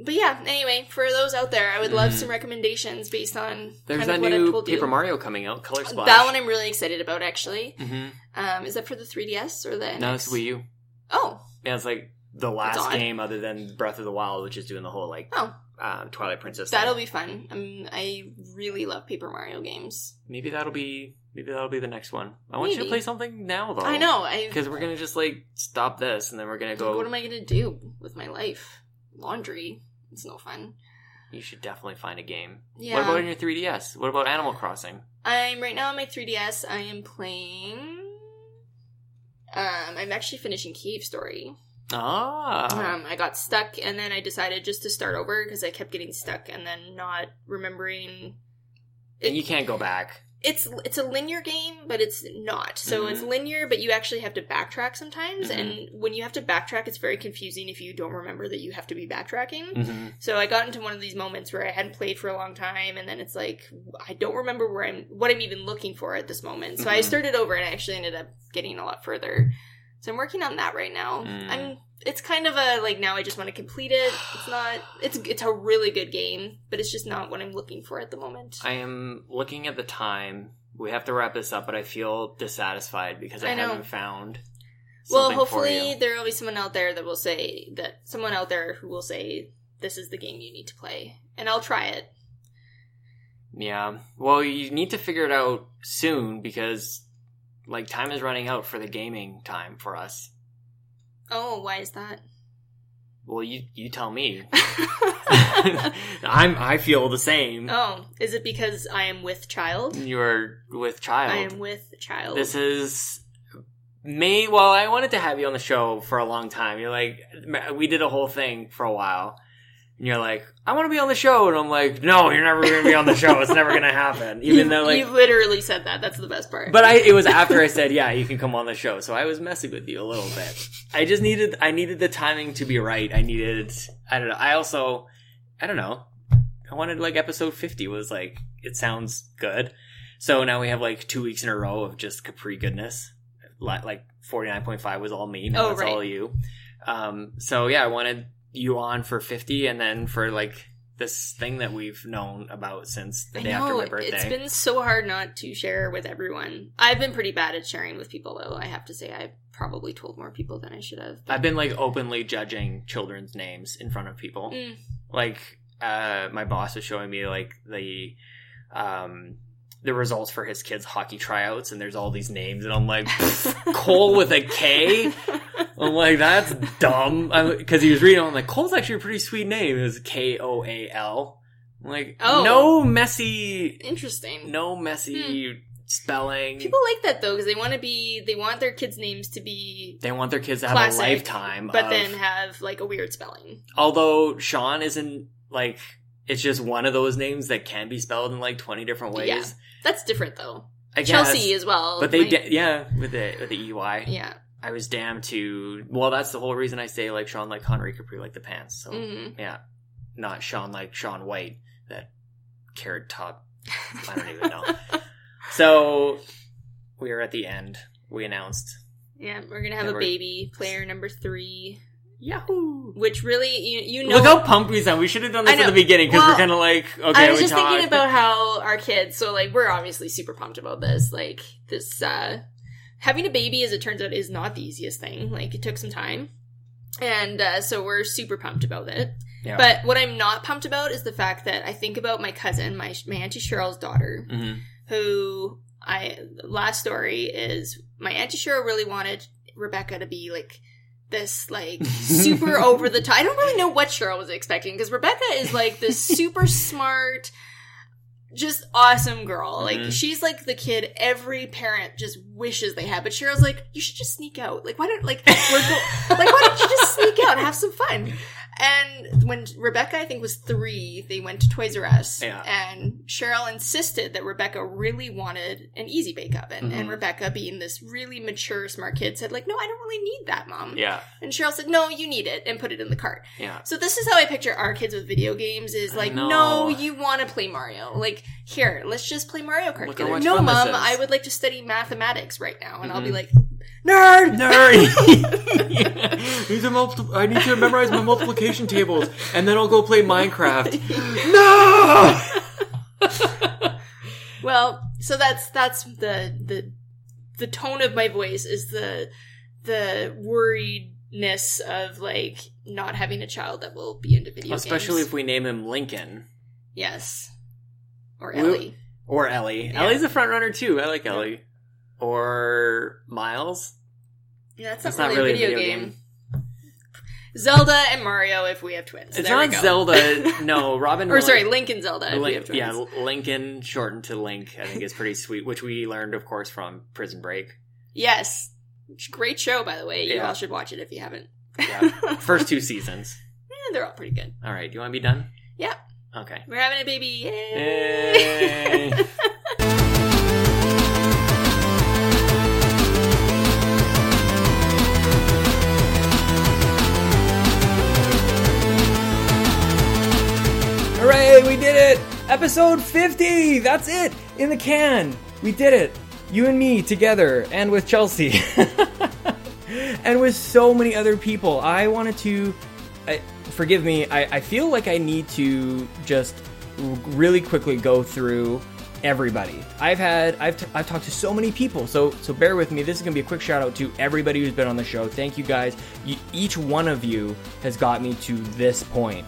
but yeah, anyway, for those out there, I would love Mhm. some recommendations based on There's kind that of I've new Paper you. Mario coming out, Color Splash. That one I'm really excited about, actually. hmm Um, is that for the 3DS or the NX? No, it's Wii U. Oh, Yeah, it's like the last game other than Breath of the Wild, which is doing the whole like oh, uh, Twilight Princess. that'll be fun. Um, I really love Paper Mario games. maybe that'll be maybe that'll be the next one. I want you to play something now though. I know. Because we're gonna just like stop this and then we're gonna go. what am I gonna do with my life? Laundry. It's no fun. You should definitely find a game. Yeah. What about on your 3DS? What about Animal Crossing? I'm right now on my 3DS. I am playing. Um, I'm actually finishing Cave Story. Ah, Um, I got stuck, and then I decided just to start over because I kept getting stuck and then not remembering. and you can't go back. It's it's a linear game, but it's not. So Mhm. it's linear, but you actually have to backtrack sometimes. Mhm. And when you have to backtrack, it's very confusing if you don't remember that you have to be backtracking. hmm So I got into one of these moments where I hadn't played for a long time, and then it's like I don't remember where I'm, what I'm even looking for at this moment. So I Mhm. started over, and I actually ended up getting a lot further. So I'm working on that right now. Mm. I'm. It's kind of a like now I just want to complete it. It's not. It's it's a really good game, but it's just not what I'm looking for at the moment. I am looking at the time. We have to wrap this up, but I feel dissatisfied because I, I haven't found. well, hopefully there will be someone out there that will say that someone out there who will say this is the game you need to play, and I'll try it. Yeah. Well, you need to figure it out soon because, like, time is running out for the gaming time for us. Oh, why is that? Well, you you tell me. I'm I feel the same. Oh, is it because I am with child? You're with child. I am with child. This is me. Well, I wanted to have you on the show for a long time. You're like, we did a whole thing for a while. And you're like, I want to be on the show, and I'm like, no, you're never going to be on the show. It's never going to happen. Even you, though, like, you literally said that. That's the best part. but I, it was after I said, yeah, you can come on the show. So I was messing with you a little bit. I just needed, I needed the timing to be right. I needed, I don't know. I also, I don't know. I wanted like episode 50 was like, it sounds good. So now we have like two weeks in a row of just Capri goodness. Like like 49.5 was all me. Now Oh, it's right. all you. Um, so yeah, I wanted you on for 50 and then for like this thing that we've known about since the I day after my birthday. it's been so hard not to share with everyone. I've been pretty bad at sharing with people, though. I have to say, I probably told more people than I should have. I've been like openly judging children's names in front of people. Mm. Like uh my boss was showing me like the um the results for his kids hockey tryouts and there's all these names and I'm like Cole with a K. I'm like that's dumb because he was reading. I'm like Cole's actually a pretty sweet name. It was K O A L. I'm like Oh. no messy, Interesting. no messy hmm. spelling. People like that though because they want to be. They want their kids' names to be, they want their kids to have Classic, a lifetime, but of- then have like a weird spelling. although Sean isn't like it's just one of those names that can be spelled in like 20 different ways. Yeah. That's different though. I guess. Chelsea as well. But they My- da- yeah, with the with the EY. yeah. I was damned to well that's the whole reason I say like Sean like Connery Capri like the pants. So hmm yeah. Not Sean like Shaun White, that carrot top I don't even know. so we are at the end. We announced Yeah, we're gonna have a baby, player number three, Yahoo! which really you you know. Look how pumped we sound. We should have done this at the beginning because Well, we're kind of like okay. I was just thinking about how our kids. So like we're obviously super pumped about this. Like this, uh having a baby, as it turns out, is not the easiest thing. Like it took some time, and uh, so we're super pumped about it. Yeah. But what I'm not pumped about is the fact that I think about my cousin, my my auntie Cheryl's daughter, Mhm. who I last story is my auntie Cheryl really wanted Rebecca to be like this like super over the top. I don't really know what Cheryl was expecting because Rebecca is like this super smart, just awesome girl. Like Mhm. she's like the kid every parent just wishes they had. But Cheryl's like, you should just sneak out. Like why don't like like why don't you just sneak out and have some fun? And when Rebecca, I think, was three, they went to Toys R Us. Yeah. And Cheryl insisted that Rebecca really wanted an easy bake oven. Mhm. And Rebecca, being this really mature, smart kid, said, like, no, I don't really need that, mom. Yeah, And Cheryl said, no, you need it, and put it in the cart. yeah. So this is how I picture our kids with video games is like, no, you want to play Mario. Like, here, let's just play Mario Kart Look together. No, mom. I would like to study mathematics right now. And I'll be Mhm. like, nerd! Nerd. need to multi- I need to memorize my multiplication tables, and then I'll go play Minecraft. no. Well, so that's that's the the the tone of my voice is the the worriedness of like not having a child that will be into video Especially games. if we name him Lincoln yes, or We- Ellie. or Ellie. Yeah. Ellie's a front runner too. I like Ellie. Or Miles. Yeah, that's, That's not, really, a video, game. Zelda and Mario if we have twins. It's There not. Zelda. No, Robin. or sorry, Link- and Zelda if we Link- have twins. yeah, Lincoln shortened to Link. I think is pretty sweet, which we learned, of course, from Prison Break. Yes. Great show, by the way. You Yeah. all should watch it if you haven't. Yeah. First two seasons. Eh, they're all pretty good. All right, do you want to be done? Yep. Okay. We're having a baby. Yay! Yay. Episode 50! That's it! In the can! We did it! You and me together, and with Chelsea. and with so many other people. I wanted to. I, forgive me, I, I feel like I need to just really quickly go through everybody. I've had I've, t- I've talked to so many people, so so bear with me. This is gonna be a quick shout out to everybody who's been on the show. Thank you guys. Each one of you has got me to this point,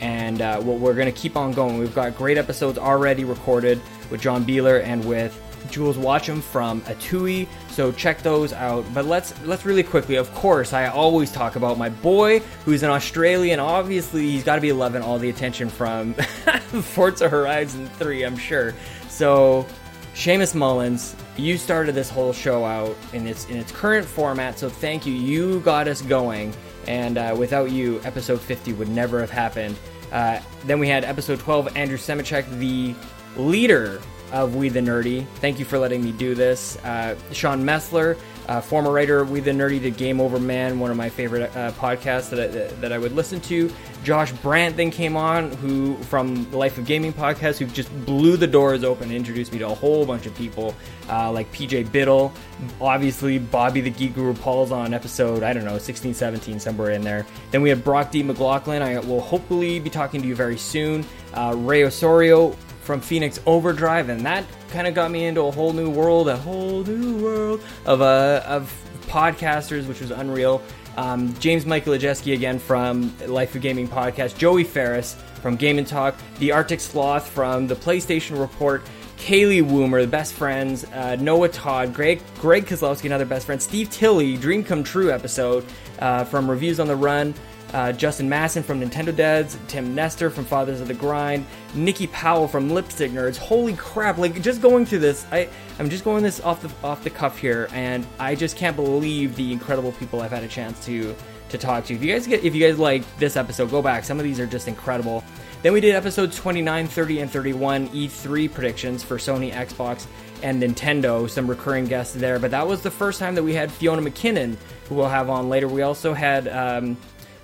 and uh, well, we're gonna keep on going. We've got great episodes already recorded with John Beeler and with Jules Watcham from Atui. So check those out. But let's let's really quickly. Of course, I always talk about my boy who's an Australian. Obviously, he's got to be loving all the attention from Forza Horizon 3. I'm sure. So, Seamus Mullins, you started this whole show out in its in its current format. So thank you. You got us going, and uh, without you, episode 50 would never have happened. Uh, then we had episode 12, Andrew Semichek, the leader of We the Nerdy. Thank you for letting me do this. Uh, Sean Messler, uh, former writer of We the Nerdy, did Game Over Man, one of my favorite uh, podcasts that I, that I would listen to. Josh Brandt then came on, who from Life of Gaming podcast, who just blew the doors open and introduced me to a whole bunch of people, uh, like PJ Biddle, obviously Bobby the Geek Guru Paul's on episode, I don't know, 16, 17, somewhere in there. Then we had Brock D. McLaughlin. I will hopefully be talking to you very soon. Uh, Ray Osorio, from Phoenix Overdrive, and that kind of got me into a whole new world, a whole new world of uh, of podcasters, which was unreal. Um, James Michael Ajeski again from Life of Gaming podcast, Joey Ferris from Game and Talk, the Arctic Sloth from the PlayStation Report, Kaylee Woomer, the best friends, uh, Noah Todd, Greg Greg Kozlowski, another best friend, Steve Tilley, Dream Come True episode uh, from Reviews on the Run. Uh, Justin Masson from Nintendo Dads, Tim Nestor from Fathers of the Grind, Nikki Powell from Lipstick Nerds. Holy crap! Like just going through this, I I'm just going this off the off the cuff here, and I just can't believe the incredible people I've had a chance to to talk to. If you guys get if you guys like this episode, go back. Some of these are just incredible. Then we did episodes 29, 30, and 31 E3 predictions for Sony, Xbox, and Nintendo. Some recurring guests there, but that was the first time that we had Fiona McKinnon, who we'll have on later. We also had. Um,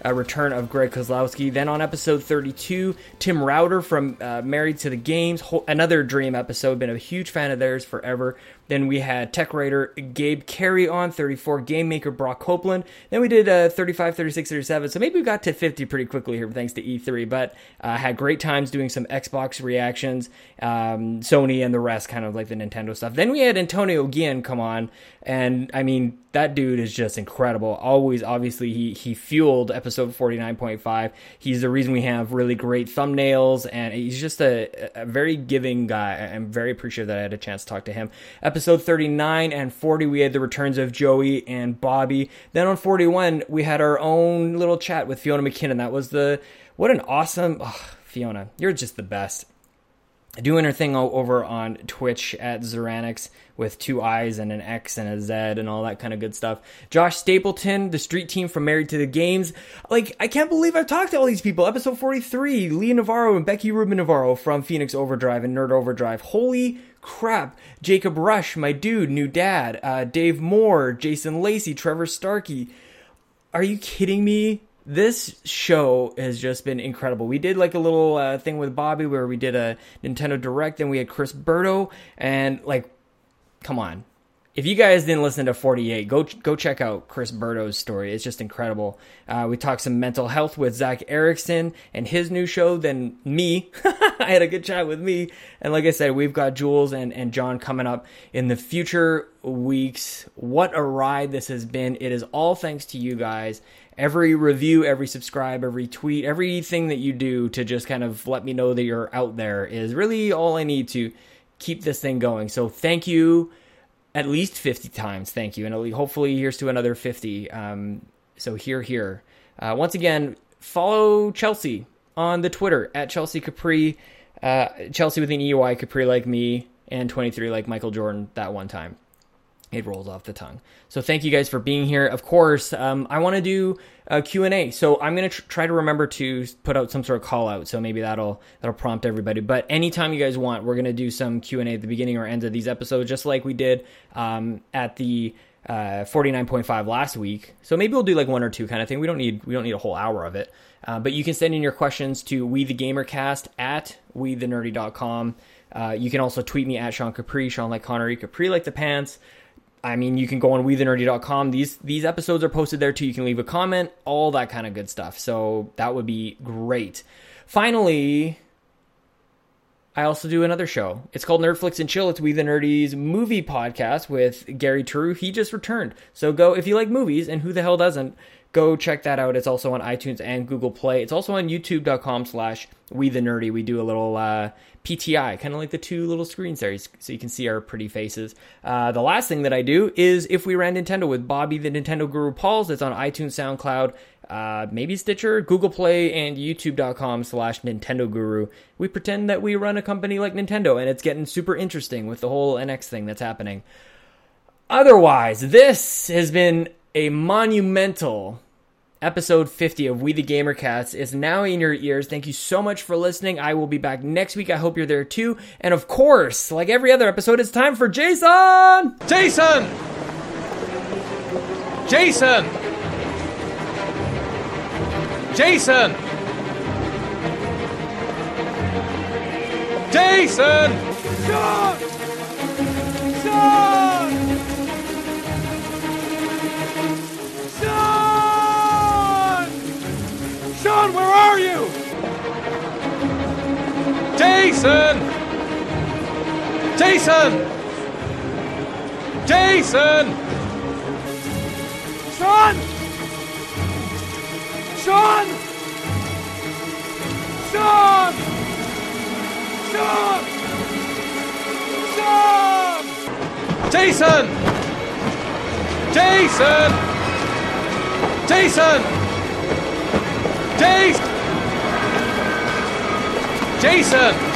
a return of Greg Kozlowski. Then on episode 32, Tim Router from uh, Married to the Games, another dream episode. Been a huge fan of theirs forever. Then we had tech writer Gabe Carey on 34, game maker Brock Copeland. Then we did uh, 35, 36, 37. So maybe we got to 50 pretty quickly here thanks to E3. But uh, had great times doing some Xbox reactions, um, Sony and the rest, kind of like the Nintendo stuff. Then we had Antonio Guillen come on, and I mean that dude is just incredible. Always, obviously, he he fueled episode forty nine point five. He's the reason we have really great thumbnails, and he's just a, a very giving guy. I'm very appreciative that I had a chance to talk to him. Thirty nine and forty, we had the returns of Joey and Bobby. Then on forty one, we had our own little chat with Fiona McKinnon. That was the what an awesome oh, Fiona. You're just the best. doing her thing over on Twitch at Zeranix with two I's and an X and a Z and all that kind of good stuff. Josh Stapleton, the street team from Married to the Games. Like, I can't believe I've talked to all these people. Episode 43, Lee Navarro and Becky Rubin Navarro from Phoenix Overdrive and Nerd Overdrive. Holy crap. Jacob Rush, my dude, new dad. Uh, Dave Moore, Jason Lacey, Trevor Starkey. Are you kidding me? this show has just been incredible. We did like a little uh, thing with Bobby where we did a Nintendo Direct, and we had Chris Berto, and like, come on. If you guys didn't listen to 48, go go check out Chris Berto's story. It's just incredible. Uh, we talked some mental health with Zach Erickson and his new show. Then me, I had a good chat with me. And like I said, we've got Jules and, and John coming up in the future weeks. What a ride this has been. It is all thanks to you guys every review, every subscribe, every tweet, everything that you do to just kind of let me know that you're out there is really all I need to keep this thing going. So thank you at least 50 times. Thank you. And hopefully here's to another 50. Um, so here, here. Uh, once again, follow Chelsea on the Twitter at Chelsea Capri, uh, Chelsea with an EY Capri like me, and 23 like Michael Jordan that one time it rolls off the tongue. So thank you guys for being here. Of course, um, I want to do a Q&A. So I'm going to tr- try to remember to put out some sort of call out. So maybe that'll that'll prompt everybody. But anytime you guys want, we're going to do some Q&A at the beginning or end of these episodes just like we did um, at the uh, 49.5 last week. So maybe we'll do like one or two kind of thing. We don't need we don't need a whole hour of it. Uh, but you can send in your questions to we the gamercast at we the nerdy.com. Uh, you can also tweet me at Sean Capri, Sean like Connery, Capri like the pants. I mean, you can go on WeTheNerdy.com. These these episodes are posted there too. You can leave a comment, all that kind of good stuff. So that would be great. Finally, I also do another show. It's called Nerdflix and Chill. It's We the Nerdy's movie podcast with Gary True. He just returned. So go if you like movies, and who the hell doesn't? Go check that out. It's also on iTunes and Google Play. It's also on YouTube.com slash We the Nerdy. We do a little uh, PTI, kind of like the two little screens there, so you can see our pretty faces. Uh, the last thing that I do is If We Ran Nintendo with Bobby the Nintendo Guru Pauls. It's on iTunes, SoundCloud, uh, maybe Stitcher, Google Play, and YouTube.com slash Nintendo Guru. We pretend that we run a company like Nintendo, and it's getting super interesting with the whole NX thing that's happening. Otherwise, this has been a monumental episode 50 of We the Gamercast is now in your ears. Thank you so much for listening. I will be back next week. I hope you're there too. And of course, like every other episode, it's time for Jason! Jason! Jason! Jason! Jason! Sean! Sean! Sean, where are you? Jason! Jason! Jason! Sean! Sean! Sean! Sean! Sean! Jason! Jason! Jason! Jason! Jason!